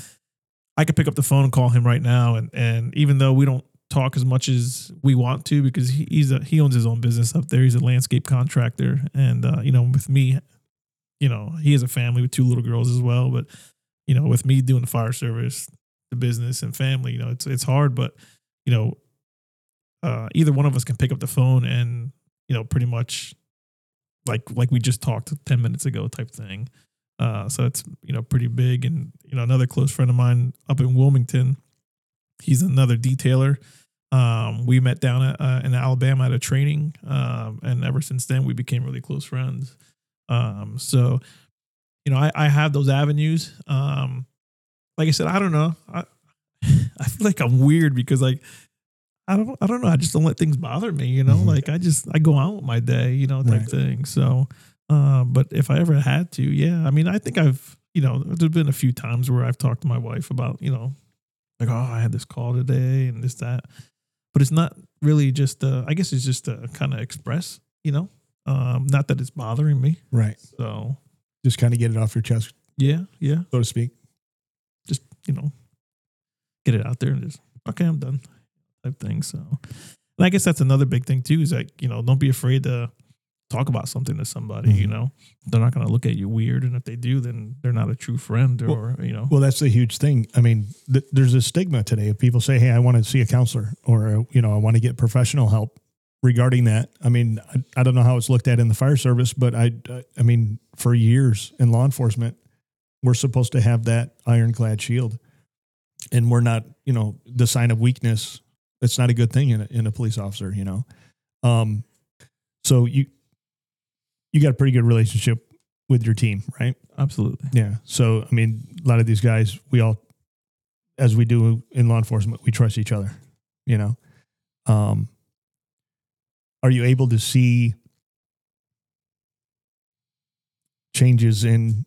I could pick up the phone and call him right now, and and even though we don't talk as much as we want to because he, he's a he owns his own business up there. He's a landscape contractor, and uh, you know, with me, you know, he has a family with two little girls as well. But you know, with me doing the fire service, the business and family, you know, it's it's hard, but you know, uh, either one of us can pick up the phone and you know, pretty much like like we just talked 10 minutes ago type thing. Uh, so it's you know pretty big, and you know another close friend of mine up in Wilmington, he's another detailer. Um, we met down at, uh, in Alabama at a training, um, and ever since then we became really close friends. Um, so you know I, I have those avenues. Um, like I said, I don't know. I (laughs) I feel like I'm weird because like I don't I don't know. I just don't let things bother me. You know, Mhm. like I just I go on with my day. You know, type Right. thing. So. Uh, but if I ever had to, yeah, I mean, I think I've, you know, there's been a few times where I've talked to my wife about, you know, like, oh, I had this call today and this, that. But it's not really just, uh, I guess it's just to kind of express, you know, um, not that it's bothering me. right. So, Just kind of get it off your chest, yeah, yeah, so to speak. just, you know, get it out there and just, okay, I'm done type thing. So, and I guess that's another big thing too is like, you know, don't be afraid to talk about something to somebody, you Mhm. know, they're not going to look at you weird. And if they do, then they're not a true friend or, you know, Well, that's the huge thing. I mean, th- there's a stigma today If people say, "Hey, I want to see a counselor," or uh, you know, "I want to get professional help." Regarding that, I mean, I, I don't know how it's looked at in the fire service, but I, I, I mean, for years in law enforcement, we're supposed to have that ironclad shield, and we're not, you know, the sign of weakness. It's not a good thing in a, in a police officer, you know. Um, so you you got a pretty good relationship with your team, right? absolutely. Yeah. So, I mean, a lot of these guys, we all, as we do in law enforcement, we trust each other, you know? Um, are you able to see changes in,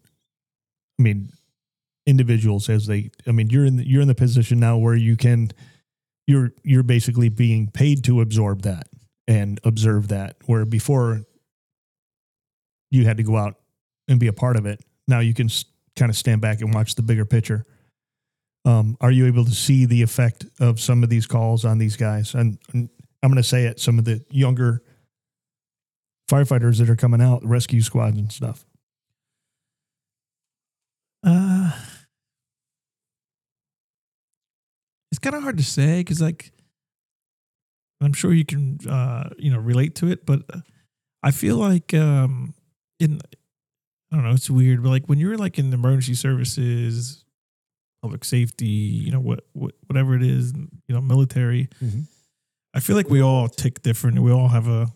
I mean, individuals as they, I mean, you're in the, you're in the position now where you can, you're, you're basically being paid to absorb that and observe that where before you had to go out and be a part of it. Now you can kind of stand back and watch the bigger picture. Um, are you able to see the effect of some of these calls on these guys? And, and I'm going to say it, some of the younger firefighters that are coming out, rescue squads and stuff. Uh, it's kind of hard to say because, like, I'm sure you can, uh, you know, relate to it, but I feel like, um, in, I don't know, it's weird, but like when you're like in emergency services, public safety, you know, what, what whatever it is, you know, military, Mhm. I feel like we all tick different. We all have a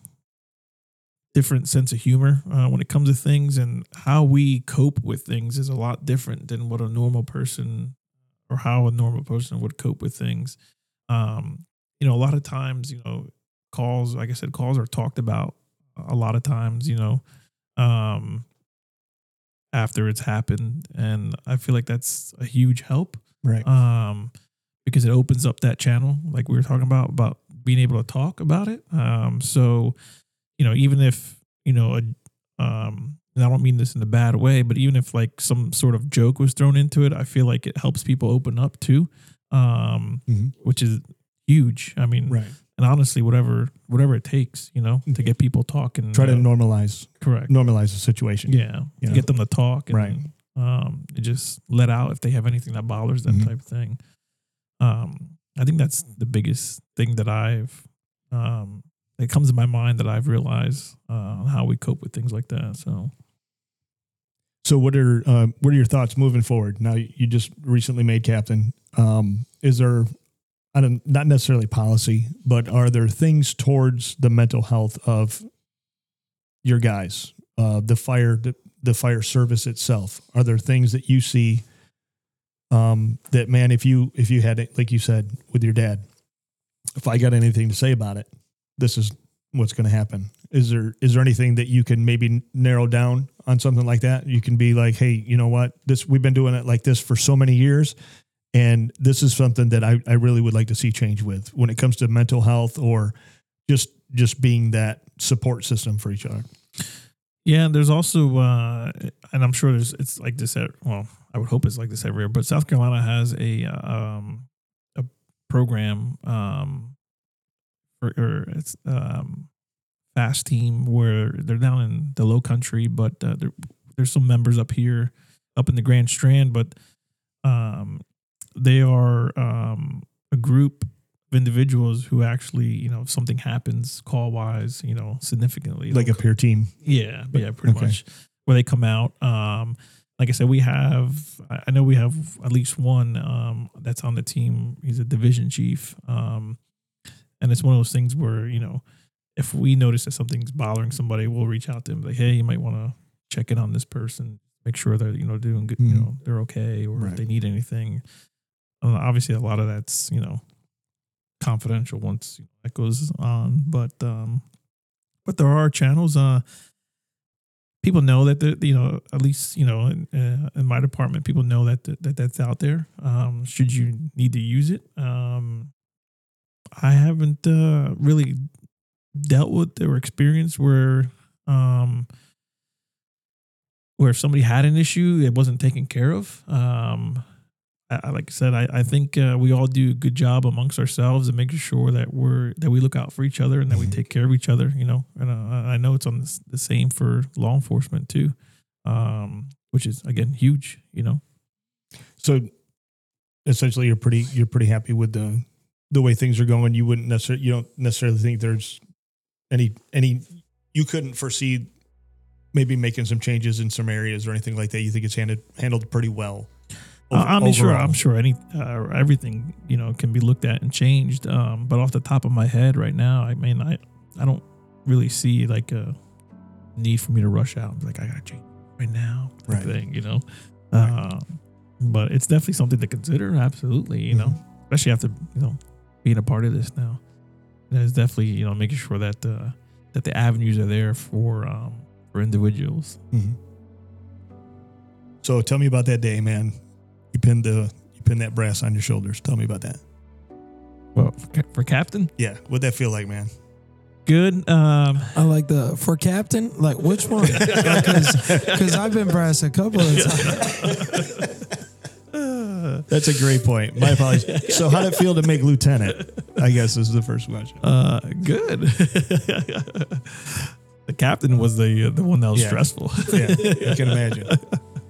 different sense of humor uh, when it comes to things, and how we cope with things is a lot different than what a normal person or how a normal person would cope with things. Um, you know, a lot of times, you know, calls, like I said, calls are talked about a lot of times, you know, um, after it's happened. And I feel like that's a huge help Right. um, because it opens up that channel, like we were talking about, about being able to talk about it. Um, so, you know, even if you know, a, um, and I don't mean this in a bad way, but even if like some sort of joke was thrown into it, I feel like it helps people open up too, um, Mhm. which is huge. I mean, Right. And honestly, whatever whatever it takes, you know, to Mhm. get people talking. Try to uh, normalize, correct. normalize the situation. Yeah, You know? get them to talk, and, Right. Um, just let out if they have anything that bothers them, Mhm. type of thing. Um, I think that's the biggest thing that I've um that comes to my mind that I've realized uh, on how we cope with things like that. So So what are uh, what are your thoughts moving forward? Now you just recently made captain. Um, is there I don't not necessarily policy, but are there things towards the mental health of your guys, uh, the fire the, the fire service itself? Are there things that you see um, that man, if you if you had it like you said with your dad, if I got anything to say about it, this is what's going to happen. Is there is there anything that you can maybe narrow down on something like that? You can be like, hey, you know what? This we've been doing it like this for so many years, and this is something that I, I really would like to see change with when it comes to mental health or just just being that support system for each other. Yeah, there's also, uh, and I'm sure there's, it's like this. At, well, I would hope it's like this everywhere, but South Carolina has a uh, um, a program um, for or it's um, fast team where they're down in the Low Country, but uh, there, there's some members up here, up in the Grand Strand, but um, they are um, a group of individuals who actually, you know, if something happens call wise, you know, significantly, Like a peer team. yeah, yeah, pretty Okay. much. Where they come out. Um, like I said, we have. I know we have at least one um, that's on the team. He's a division chief, um, and it's one of those things where you know, if we notice that something's bothering somebody, we'll reach out to them. Like, hey, you might want to check in on this person, make sure they're you know doing good, you Mhm. know they're okay, or Right. if they need anything. Uh, obviously, a lot of that's you know confidential once that goes on, but um, but there are channels. Uh, people know that the you know at least you know in, uh, in my department, people know that that that's out there. Um, should you need to use it, um, I haven't uh, really dealt with or experienced where um where if somebody had an issue it wasn't taken care of um I, like I said, I, I think uh, we all do a good job amongst ourselves and making sure that we're that we look out for each other and that we Mhm. take care of each other. You know, and uh, I know it's on the, the same for law enforcement too, um, which is again huge. You know, So essentially, you're pretty you're pretty happy with the the way things are going. You wouldn't necessarily you don't necessarily think there's any any you couldn't foresee maybe making some changes in some areas or anything like that. You think it's handled handled pretty well. Uh, over- I mean, sure. I'm sure any uh, everything you know can be looked at and changed. Um, but off the top of my head right now, I mean, I I don't really see like a need for me to rush out and be like I gotta change right now, Right. Thing, you know. Right. Um, but it's definitely something to consider. Absolutely, you know, Mhm. especially after you know being a part of this now. It's definitely you know making sure that the that the avenues are there for um for individuals. Mhm. So tell me about that day, man. You pinned the you pinned that brass on your shoulders. Tell me about that. Well, for, ca- for captain, Yeah, what'd that feel like, man? good. Um, I like the for captain. Like which one? (laughs) Because I've been brass a couple of times. (laughs) That's a great point. My apologies. So, how'd it feel to make lieutenant? I guess this is the first question. Uh, good. (laughs) the captain was the uh, the one that was Yeah. stressful. Yeah, I can imagine.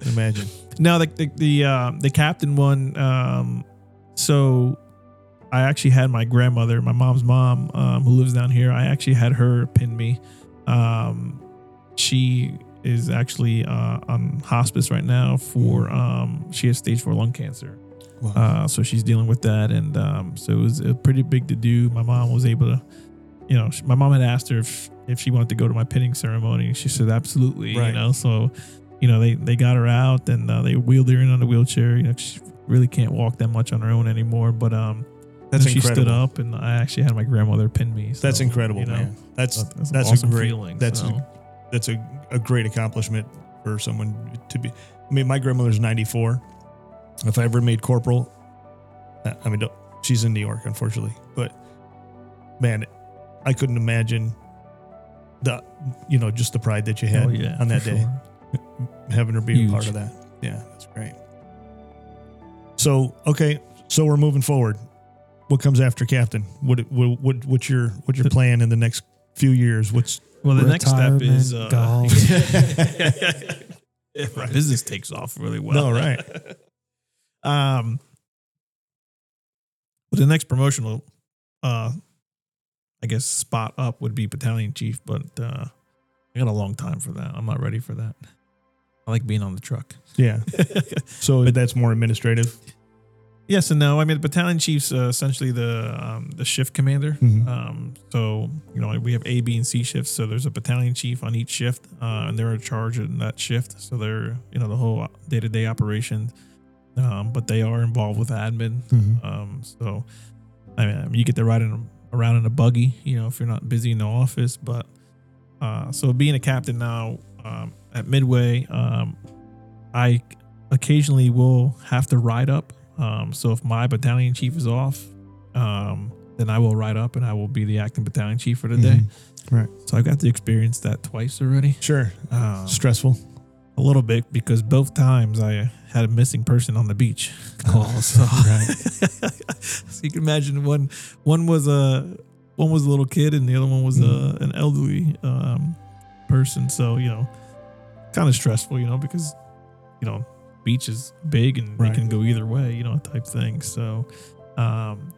Imagine. No, the the the, uh, the captain one. Um, so I actually had my grandmother, my mom's mom, um, who lives down here. I actually had her pin me. Um, she is actually uh, on hospice right now for um, she has stage four lung cancer. Wow. Uh, so she's dealing with that, and um, so it was a pretty big to do. My mom was able to, you know, my mom had asked her if if she wanted to go to my pinning ceremony. She said absolutely, Right. you know. So, you know, they they got her out and uh, they wheeled her in on a wheelchair. You know, she really can't walk that much on her own anymore. But um, That's she incredible. stood up, and I actually had my grandmother pin me. So, That's incredible, you know, man. That's That's, that's, awesome a great feeling. That's so. a, that's a, a great accomplishment for someone to be. I mean, my grandmother's ninety four. If I ever made corporal, I- I mean, don't, she's in New York, unfortunately, but man, I couldn't imagine the you know just the pride that you had oh yeah, on that day. sure. Having her be a part of that. Yeah, that's great. So okay, so we're moving forward. What comes after captain? What what, what what's your what's your plan in the next few years? What's Well, the next step is uh, Retirement, (laughs) if my business takes off really well. no right? (laughs) Um, well, the next promotional, uh, I guess spot up would be battalion chief, but uh, I got a long time for that. I'm not ready for that. I like being on the truck. Yeah. (laughs) So but that's more administrative. Yes and no. I mean, the battalion chief's uh, essentially the um, the shift commander. Mhm. Um, so you know, we have A, B, and C shifts. So there's a battalion chief on each shift, uh, and they're in charge in that shift. So they're you know the whole day to day operation. Um, but they are involved with admin. Mhm. Um, so I mean, you get to ride in, around in a buggy. You know, if you're not busy in the office. But uh, so being a captain now um, at Midway, um, I occasionally will have to ride up. Um, so if my battalion chief is off, um, then I will ride up and I will be the acting battalion chief for the day. Mhm. Right. So I got to experience that twice already. Sure. Um, Stressful. a little bit because both times I had a missing person on the beach call. (laughs) (laughs) So, Right. (laughs) so you can imagine one one was a one was a little kid and the other one was a, an elderly um, person. So you know, kind of stressful, you know, because you know beach is big and Right. it can go either way, you know, type thing. So, um,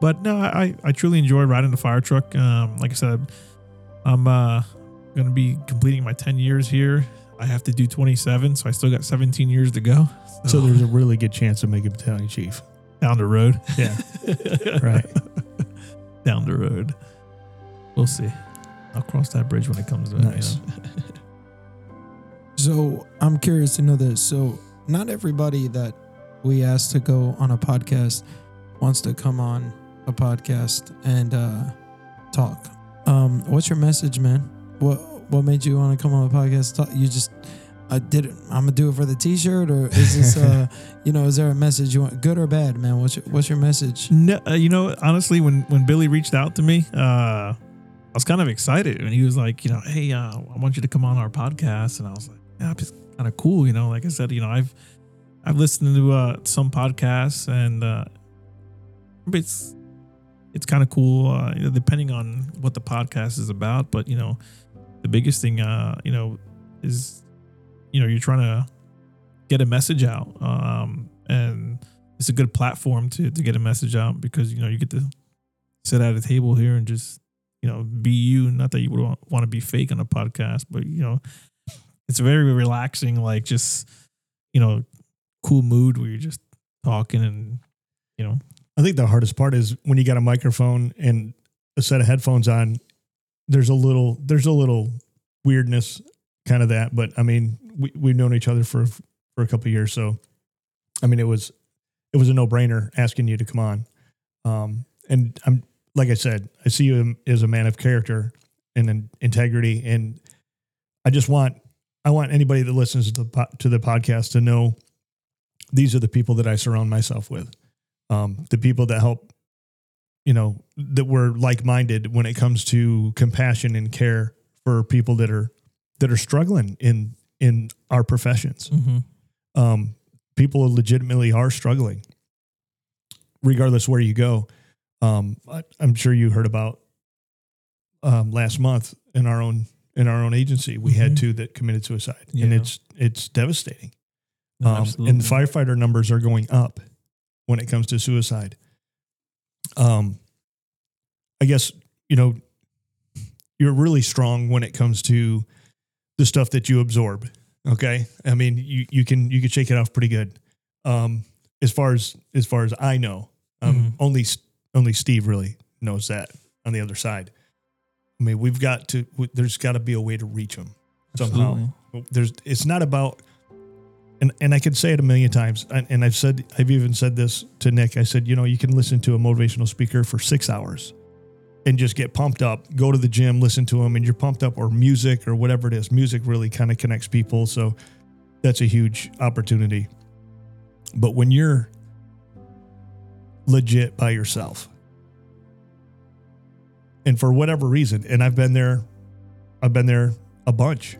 but no, I I truly enjoy riding the fire truck. Um, like I said, I'm uh, to be completing my 10 years here. I have to do 27, so I still got 17 years to go. So there's a really good chance of making battalion chief. down the road. Yeah. (laughs) Right. down the road. We'll see. I'll cross that bridge when it comes to it. You know? So I'm curious to know this. So not everybody that we ask to go on a podcast wants to come on a podcast and uh, talk. Um, what's your message, man? What what made you want to come on the podcast? Talk? You just I did it. I'm gonna do it for the T-shirt, or is this uh, (laughs) you know, is there a message you want, good or bad, man? What's your, what's your message? No, uh, you know, honestly, when when Billy reached out to me, uh, I was kind of excited, and he was like, you know, hey, uh, I want you to come on our podcast, and I was like, it's kind of cool, you know. Like I said, you know, I've I've listened to uh, some podcasts, and uh, it's it's kind of cool, uh, you know, depending on what the podcast is about. But you know, the biggest thing, uh, you know, is you know you're trying to get a message out, um, and it's a good platform to to get a message out because you know you get to sit at a table here and just you know be you. Not that you would want to be fake on a podcast, but you know it's very relaxing. Like just you know cool mood where you're just talking and you know I think the hardest part is when you got a microphone and a set of headphones on. There's a little there's a little weirdness, kind of that. But I mean, we we've known each other for for a couple years, so I mean, it was it was a no brainer asking you to come on. Um, and I'm like I said, I see you as a man of character and in- integrity, and I just want I want anybody that listens to the to the podcast to know these are the people that I surround myself with um, the people that help, you know, that were like minded when it comes to compassion and care for people that are that are struggling in in our professions. Um, people legitimately are struggling, regardless where you go. Um, I, I'm sure you heard about um, last month in our own in our own agency. We had Mhm. two that committed suicide, and it's it's devastating. No, Um, and firefighter numbers are going up when it comes to suicide. Um, I guess you know you're really strong when it comes to the stuff that you absorb. Okay, I mean you you can you can shake it off pretty good. Um, as far as as far as I know, um, Mhm. only only Steve really knows that on the other side. I mean, we've got to. w- There's got to be a way to reach them somehow Absolutely. there's it's not about and and I could say it a million times and, and I've said I've even said this to Nick I said you know you can listen to a motivational speaker for 6 hours and just get pumped up go to the gym listen to them and you're pumped up or music or whatever it is music really kind of connects people so that's a huge opportunity but when you're legit by yourself and for whatever reason and I've been there I've been there a bunch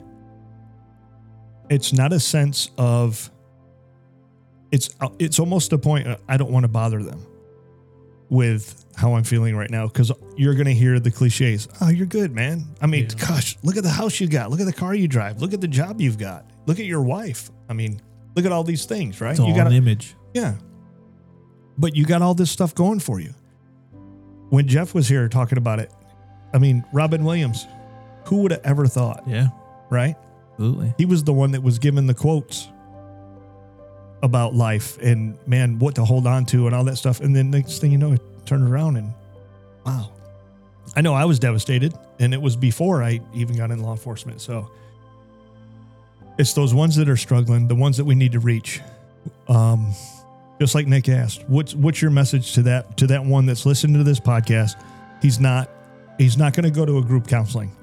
it's not a sense of it's it's almost a point uh, I don't want to bother them with how I'm feeling right now because you're going to hear the cliches. Oh, you're good, man. I mean, Yeah. gosh, look at the house you got. Look at the car you drive. Look at the job you've got. Look at your wife. I mean, look at all these things, right? It's all you got an image. yeah. But you got all this stuff going for you. When Jeff was here talking about it, I mean, Robin Williams, who would have ever thought, Yeah, right? absolutely. He was the one that was given the quotes about life and man, what to hold on to and all that stuff. And then next thing you know, it turned around and wow. I know I was devastated, and it was before I even got in law enforcement. So it's those ones that are struggling, the ones that we need to reach. Um, just like Nick asked, what's what's your message to that to that one that's listening to this podcast? He's not he's not going to go to a group counseling.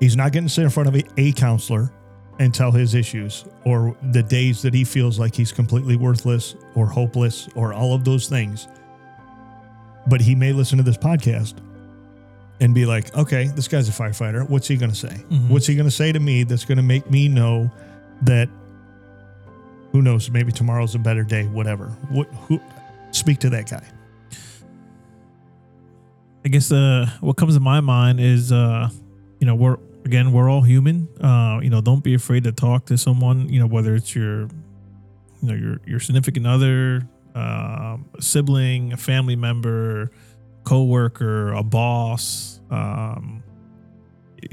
He's not going to sit in front of a, a counselor and tell his issues or the days that he feels like he's completely worthless or hopeless or all of those things. But he may listen to this podcast and be like, okay, this guy's a firefighter. What's he going to say? Mhm. What's he going to say to me that's going to make me know that who knows, maybe tomorrow's a better day, whatever. What who speak to that guy. I guess uh, what comes to my mind is, uh, you know, we're again we're all human. Uh, you know, don't be afraid to talk to someone. You know, whether it's your, you know, your your significant other, um, a sibling, a family member, coworker, a boss. Um,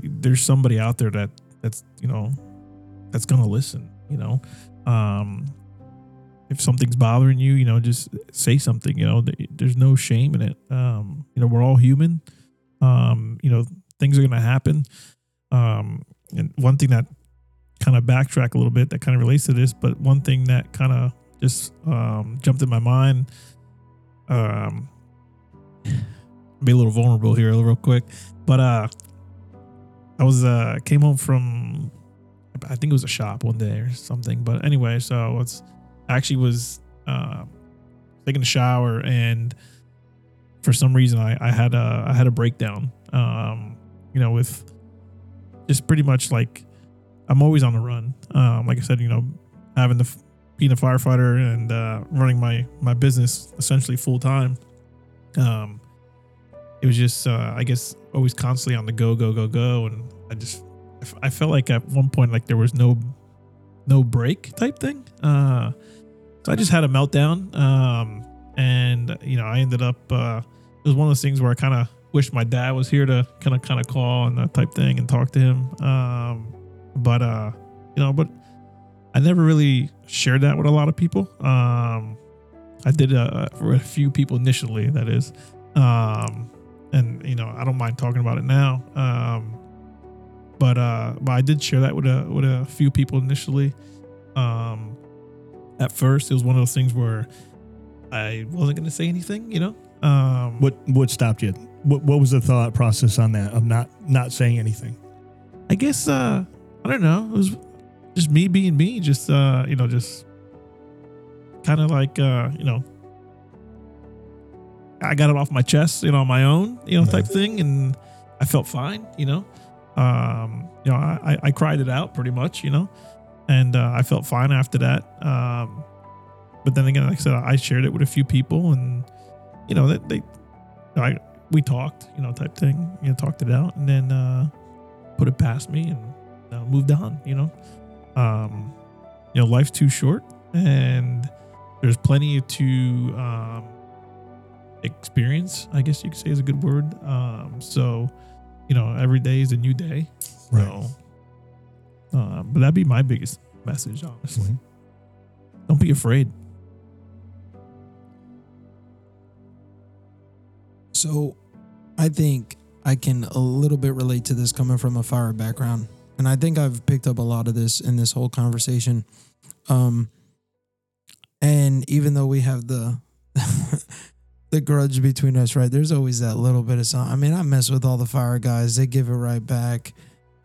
there's somebody out there that that's you know that's gonna listen. You know, um, if something's bothering you, you know, just say something. You know, there's no shame in it. Um, you know, we're all human. Um, you know, things are gonna happen. Um, and one thing that kind of backtrack a little bit that kind of relates to this, but one thing that kind of just um, jumped in my mind. Um, be a little vulnerable here, real quick, but uh, I was uh came home from I think it was a shop one day or something. But anyway, so I was I actually was uh, taking a shower and for some reason I, I had a I had a breakdown. Um, you know, with just pretty much like I'm always on the run. Um, like I said, you know, having the being a firefighter and uh, running my my business essentially full time. Um, it was just uh, I guess always constantly on the go go go go, and I just I felt like at one point like there was no no break type thing. Uh, so I just had a meltdown, um, and you know I ended up. Uh, it was one of those things where I kind of wish my dad was here to kind of kind of call and that type thing and talk to him. Um, but uh, you know, but I never really shared that with a lot of people. Um, I did uh, for a few people initially, that is, um, and you know I don't mind talking about it now. Um, but uh, but I did share that with a with a few people initially. Um, at first, it was one of those things where I wasn't going to say anything, you know. Um, What what stopped you? What what was the thought process on that of not not saying anything? I guess uh, I don't know. It was just me being me, just uh, you know, just kind of like uh, you know, I got it off my chest, you know, on my own, you know, type thing, and I felt fine, you know. Um, you know, I, I- cried it out pretty much, you know, and uh, I felt fine after that. Um, but then again, like I said, I shared it with a few people, and you know, that they, I we talked, you know, type thing, you know, talked it out, and then uh, put it past me and uh, moved on. You know, um, you know, life's too short, and there's plenty to um, experience. I guess you could say is a good word. Um, so, you know, every day is a new day. So, uh, but that'd be my biggest message, honestly. Don't be afraid. So I think I can a little bit relate to this coming from a fire background. And I think I've picked up a lot of this in this whole conversation. Um and even though we have the (laughs) the grudge between us, right? There's always that little bit of something. I mean, I mess with all the fire guys. They give it right back.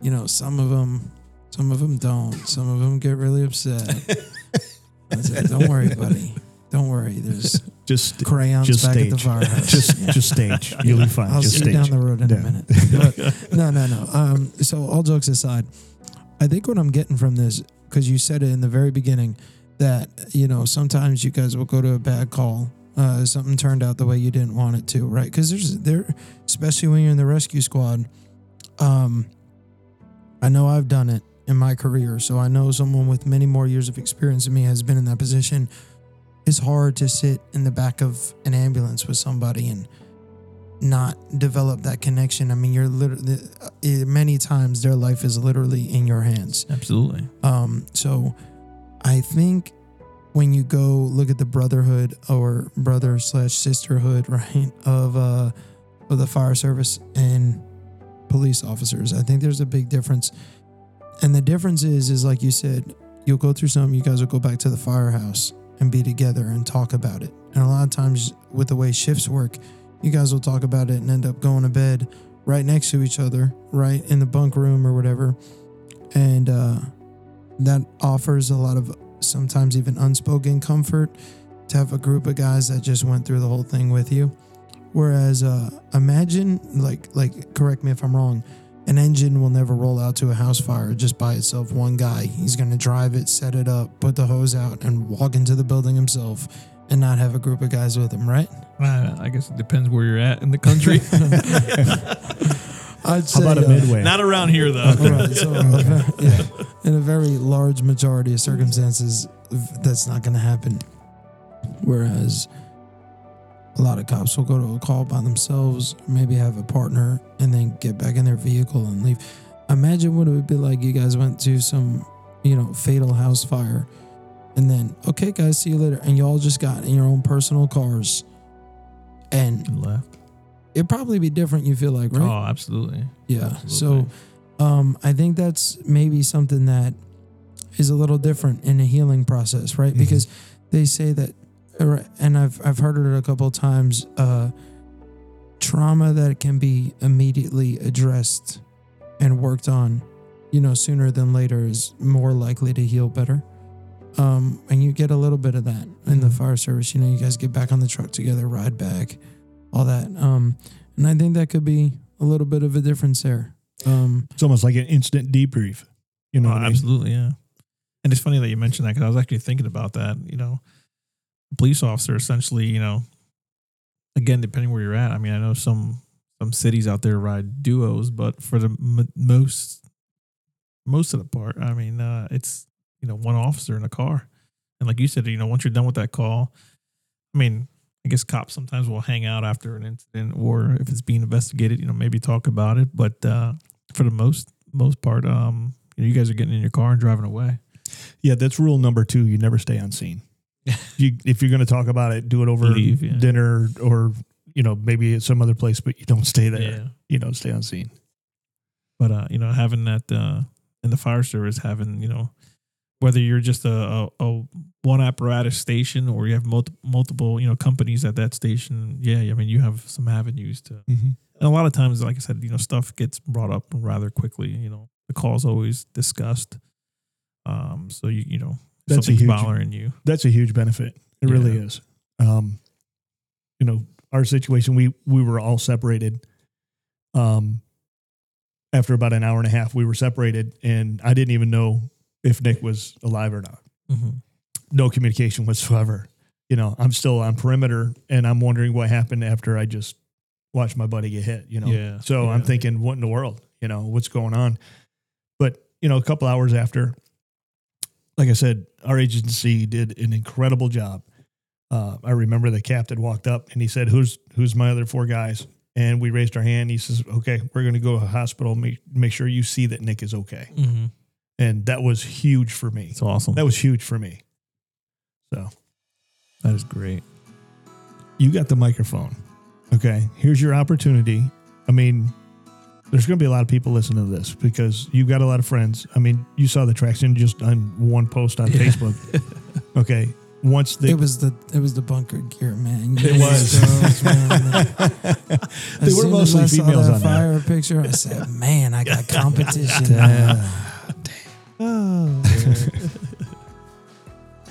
You know, some of them some of them don't. Some of them get really upset. (laughs) I said, don't worry, buddy. Don't worry. There's Just crayons just back stage. at the firehouse. just Yeah. just stage. You'll be fine. I'll just see stage. down the road in Yeah. a minute. But (laughs) no, no, no. Um, so all jokes aside, I think what I'm getting from this, because you said it in the very beginning, that you know sometimes you guys will go to a bad call. Uh, something turned out the way you didn't want it to, right? Because there's there, especially when you're in the rescue squad. Um, I know I've done it in my career, so I know someone with many more years of experience than me has been in that position. It's hard to sit in the back of an ambulance with somebody and not develop that connection. I mean, you're literally many times their life is literally in your hands. Absolutely. Um, so I think when you go look at the brotherhood or brother slash sisterhood, (laughs) right, of uh of the fire service and police officers, I think there's a big difference. And the difference is, is like you said, you'll go through something, you guys will go back to the firehouse and be together and talk about it. And a lot of times with the way shifts work, you guys will talk about it and end up going to bed right next to each other, right in the bunk room or whatever. And uh, that offers a lot of sometimes even unspoken comfort to have a group of guys that just went through the whole thing with you. Whereas, uh, imagine, like, like, correct me if I'm wrong, an engine will never roll out to a house fire just by itself. One guy, he's going to drive it, set it up, put the hose out, and walk into the building himself and not have a group of guys with him, right? I guess it depends where you're at in the country. (laughs) (laughs) I'd How say about a uh, midway? Not around here though. All right, so, uh, yeah, in a very large majority of circumstances, that's not going to happen. Whereas a lot of cops will go to a call by themselves, maybe have a partner, and then get back in their vehicle and leave. Imagine what it would be like. You guys went to some, you know, fatal house fire, and then okay, guys, see you later, and you all just got in your own personal cars, and Left. It'd probably be different. You feel like, right? Oh, absolutely. Yeah. Absolutely. So um, I think that's maybe something that is a little different in a healing process, right? Mhm. Because they say that, and I've I've heard it a couple of times. Uh, trauma that can be immediately addressed and worked on, you know, sooner than later is more likely to heal better. Um, and you get a little bit of that in the Mhm. fire service. You know, you guys get back on the truck together, ride back, all that. Um, and I think that could be a little bit of a difference there. Um, It's almost like an instant debrief. You know, Oh, what I mean? absolutely, yeah. And it's funny that you mentioned that because I was actually thinking about that. You know, police officer essentially, you know, again, depending where you're at. I mean, I know some some cities out there ride duos, but for the m- most most of the part, I mean, uh, it's you know one officer in a car, and like you said, you know, once you're done with that call, I mean, I guess cops sometimes will hang out after an incident, or if it's being investigated, you know, maybe talk about it. But uh, for the most most part, um, you, know, you guys are getting in your car and driving away. Yeah, that's rule number two. You never stay on scene. you, if you're going to talk about it, do it over Leave, yeah. dinner or you know maybe at some other place, but you don't stay there. You don't stay on scene. But uh, you know, having that uh, in the fire service, having you know, whether you're just a, a, a one apparatus station or you have multi- multiple you know companies at that station, yeah, I mean you have some avenues to. Mm-hmm. And a lot of times, like I said, you know, stuff gets brought up rather quickly. You know, the call's always discussed. Um, so you you know, That's a huge- bothering you. That's a huge benefit. It really is. Um, you know, our situation, we we were all separated. Um, after about an hour and a half, we were separated, and I didn't even know if Nick was alive or not. Mm-hmm. No communication whatsoever. You know, I'm still on perimeter, and I'm wondering what happened after I just watched my buddy get hit. You know, Yeah, so I'm thinking, what in the world? You know, what's going on? But you know, a couple hours after, like I said, our agency did an incredible job. Uh, I remember the captain walked up and he said, "Who's who's my other four guys?" And we raised our hand. He says, "Okay, we're going to go to the hospital. Make make sure you see that Nick is okay." Mm-hmm. And that was huge for me. It's awesome. That was huge for me. So that is great. you got the microphone. Okay, here's your opportunity. I mean, there's going to be a lot of people listening to this because you've got a lot of friends. I mean, you saw the traction just on one post on Yeah. Facebook. (laughs) Okay, once the it was the it was the bunker gear, man. You It guys was. girls, man. (laughs) they As were soon mostly as I saw females that on there. fire picture. I said, "Man, I got (laughs) competition." (laughs)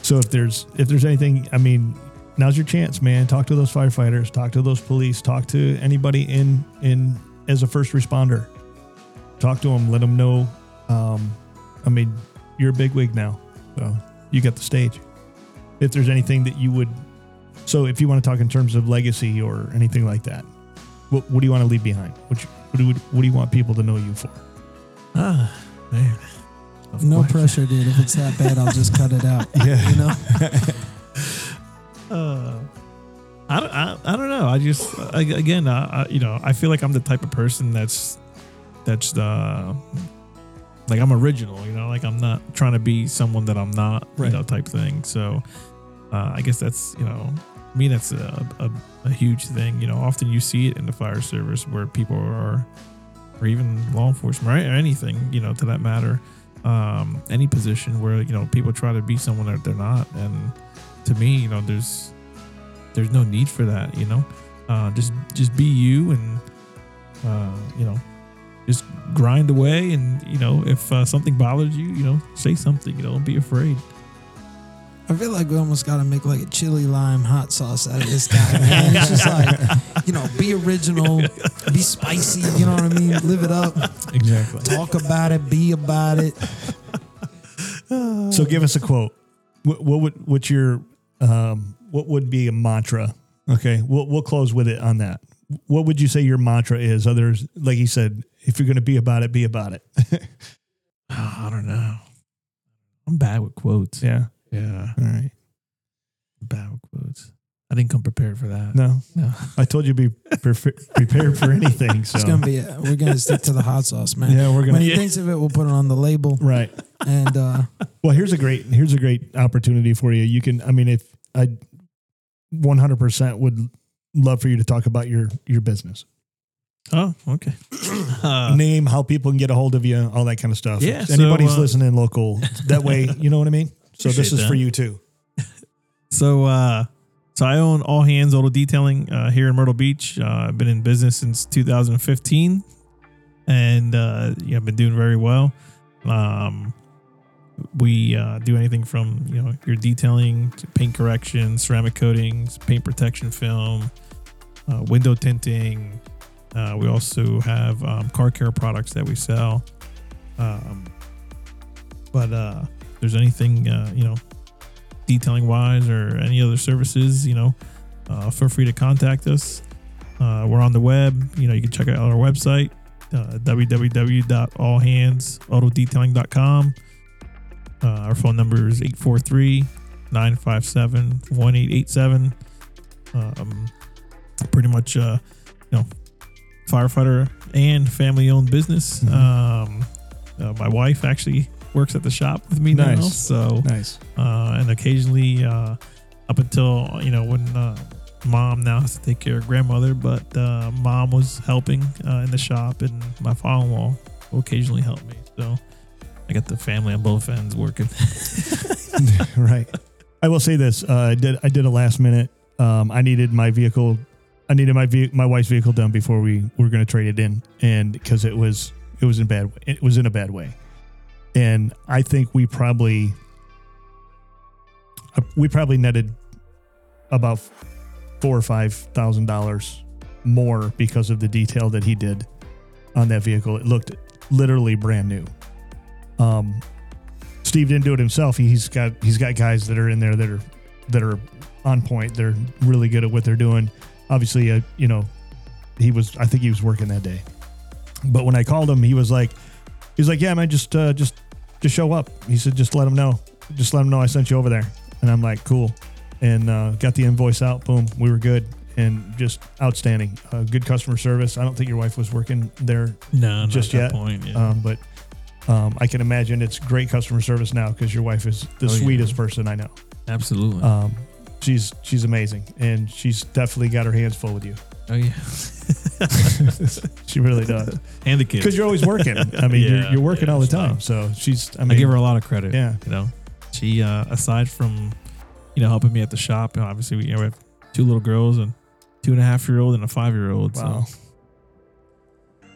So if there's if there's anything, I mean, now's your chance, man. Talk to those firefighters, talk to those police, talk to anybody in in as a first responder. Talk to them, let them know. Um, I mean, you're a big wig now, so you got the stage. If there's anything that you would, so if you want to talk in terms of legacy or anything like that, what, what do you want to leave behind? What, you, what, do, what do you want people to know you for? Ah, man. Tough No question. pressure, dude. If it's that bad, I'll just cut it out. (laughs) Yeah. You know. (laughs) Uh, I don't, I, I don't know. I just I, again, uh, I, you know, I feel like I'm the type of person that's that's uh like I'm original. You know, like I'm not trying to be someone that I'm not. Right. You know, type thing. So uh, I guess that's you know, me that's a, a a huge thing. You know, often you see it in the fire service where people are, or even law enforcement, right, or anything. You know, to that matter, um, any position where you know people try to be someone that they're not, and to me, you know, there's there's no need for that. You know, uh, just just be you, and uh, you know, just grind away. And you know, if uh, something bothers you, you know, say something. You know, don't be afraid. I feel like we almost got to make like a chili lime hot sauce out of this guy, man. It's just (laughs) like, you know, be original, be spicy, you know what I mean? Live it up, Exactly. talk about it, be about it. So give us a quote. What, what would what's your um, what would be a mantra? Okay, we'll we'll close with it on that. What would you say your mantra is? Others, like you said, if you're going to be about it, be about it. Oh, (laughs) I don't know. I'm bad with quotes. yeah. Yeah, All right. I'm bad quotes. I didn't come prepared for that. No, No. I told you to be prefe- prepared for anything. So It's gonna be. A, we're gonna stick to the hot sauce, man. yeah, we're When gonna When he thinks of it, we'll put it on the label. right. And uh, Well, here's a great here's a great opportunity for you. You can, I mean, if I 100 percent would love for you to talk about your your business, Oh, okay. Uh, (clears throat) name, how people can get a hold of you, all that kind of stuff. Yeah, If so, anybody's uh, listening local, that way, you know what I mean. So this is for you too. (laughs) So, uh, so I own All Hands Auto Detailing uh, here in Myrtle Beach. Uh, I've been in business since 2015, and uh, yeah, I've been doing very well. Um, we uh, do anything from you know your detailing, to paint correction, ceramic coatings, paint protection film, uh, window tinting. Uh, we also have um, car care products that we sell. Um, but uh, there's anything uh, you know detailing wise or any other services, you know, uh, feel free to contact us. Uh, we're on the web. You know, you can check out our website, uh, www.allhandsautodetailing.com. Uh, our phone number is 843 957 1887. Um, Pretty much, uh, you know, firefighter and family owned business. Mhm. Um, uh, my wife actually works at the shop with me now. So, Nice. uh, and occasionally uh, up until you know when uh, mom now has to take care of grandmother but uh, mom was helping uh, in the shop and my father-in-law will occasionally help me so i got the family on both ends working (laughs) right. I will say this. Uh, I did. I did a last minute. Um, I needed my vehicle. I needed my ve- my wife's vehicle done before we were going to trade it in, and because it was it was in bad it was in a bad way, and I think we probably uh, we probably netted about four or five thousand dollars more because of the detail that he did on that vehicle. It looked literally brand new. Um, Steve didn't do it himself. He's got he's got guys that are in there that are that are on point. They're really good at what they're doing. Obviously, uh, you know, he was. I think he was working that day. But when I called him, he was like, he's like, yeah, man, just uh, just just show up. He said, just let him know. Just let him know I sent you over there. And I'm like, cool. And uh, got the invoice out. Boom, we were good and just outstanding. Uh, good customer service. I don't think your wife was working there no Just at yet? that point yeah. um, but um, I can imagine it's great customer service now because your wife is the Oh, yeah. sweetest person I know. absolutely Um, she's she's amazing, and she's definitely got her hands full with you. Oh yeah (laughs) she really does and the kids because you're always working. I mean, you're, you're working yeah, all the time. fine. So she's. I mean, I, give her a lot of credit yeah, you know she uh aside from you know helping me at the shop you know, obviously we, you know, we have two little girls and two and a half year old and a five year old wow. so,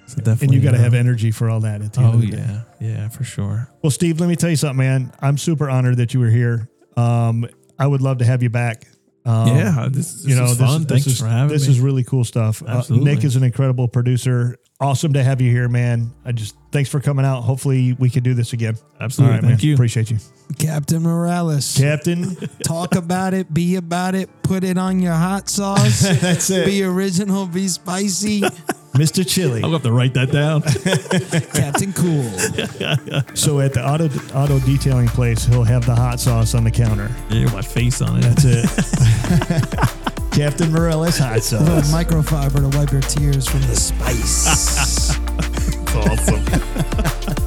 so definitely And you got to uh, have energy for all that. At the oh of the day. yeah yeah for sure Well, Steve, let me tell you something, man. I'm super honored that you were here. Um, I would love to have you back. Um, yeah this, this you know, is this fun is, thanks this is, for having this me is really cool stuff. Uh. Nick is an incredible producer. Awesome to have you here, man. I just thanks for coming out. Hopefully, we can do this again. absolutely All right, thank man. you Appreciate you, Captain Morales, Captain. (laughs) talk about it, be about it, put it on your hot sauce. (laughs) That's it, be original, be spicy. (laughs) Mr. Chili. I'll have to write that down. Captain Cool. So at the auto auto detailing place, he'll have the hot sauce on the counter. yeah, my face on it. That's it. Captain Morales hot sauce. A little sauce. microfiber to wipe your tears from the spice. That's awesome.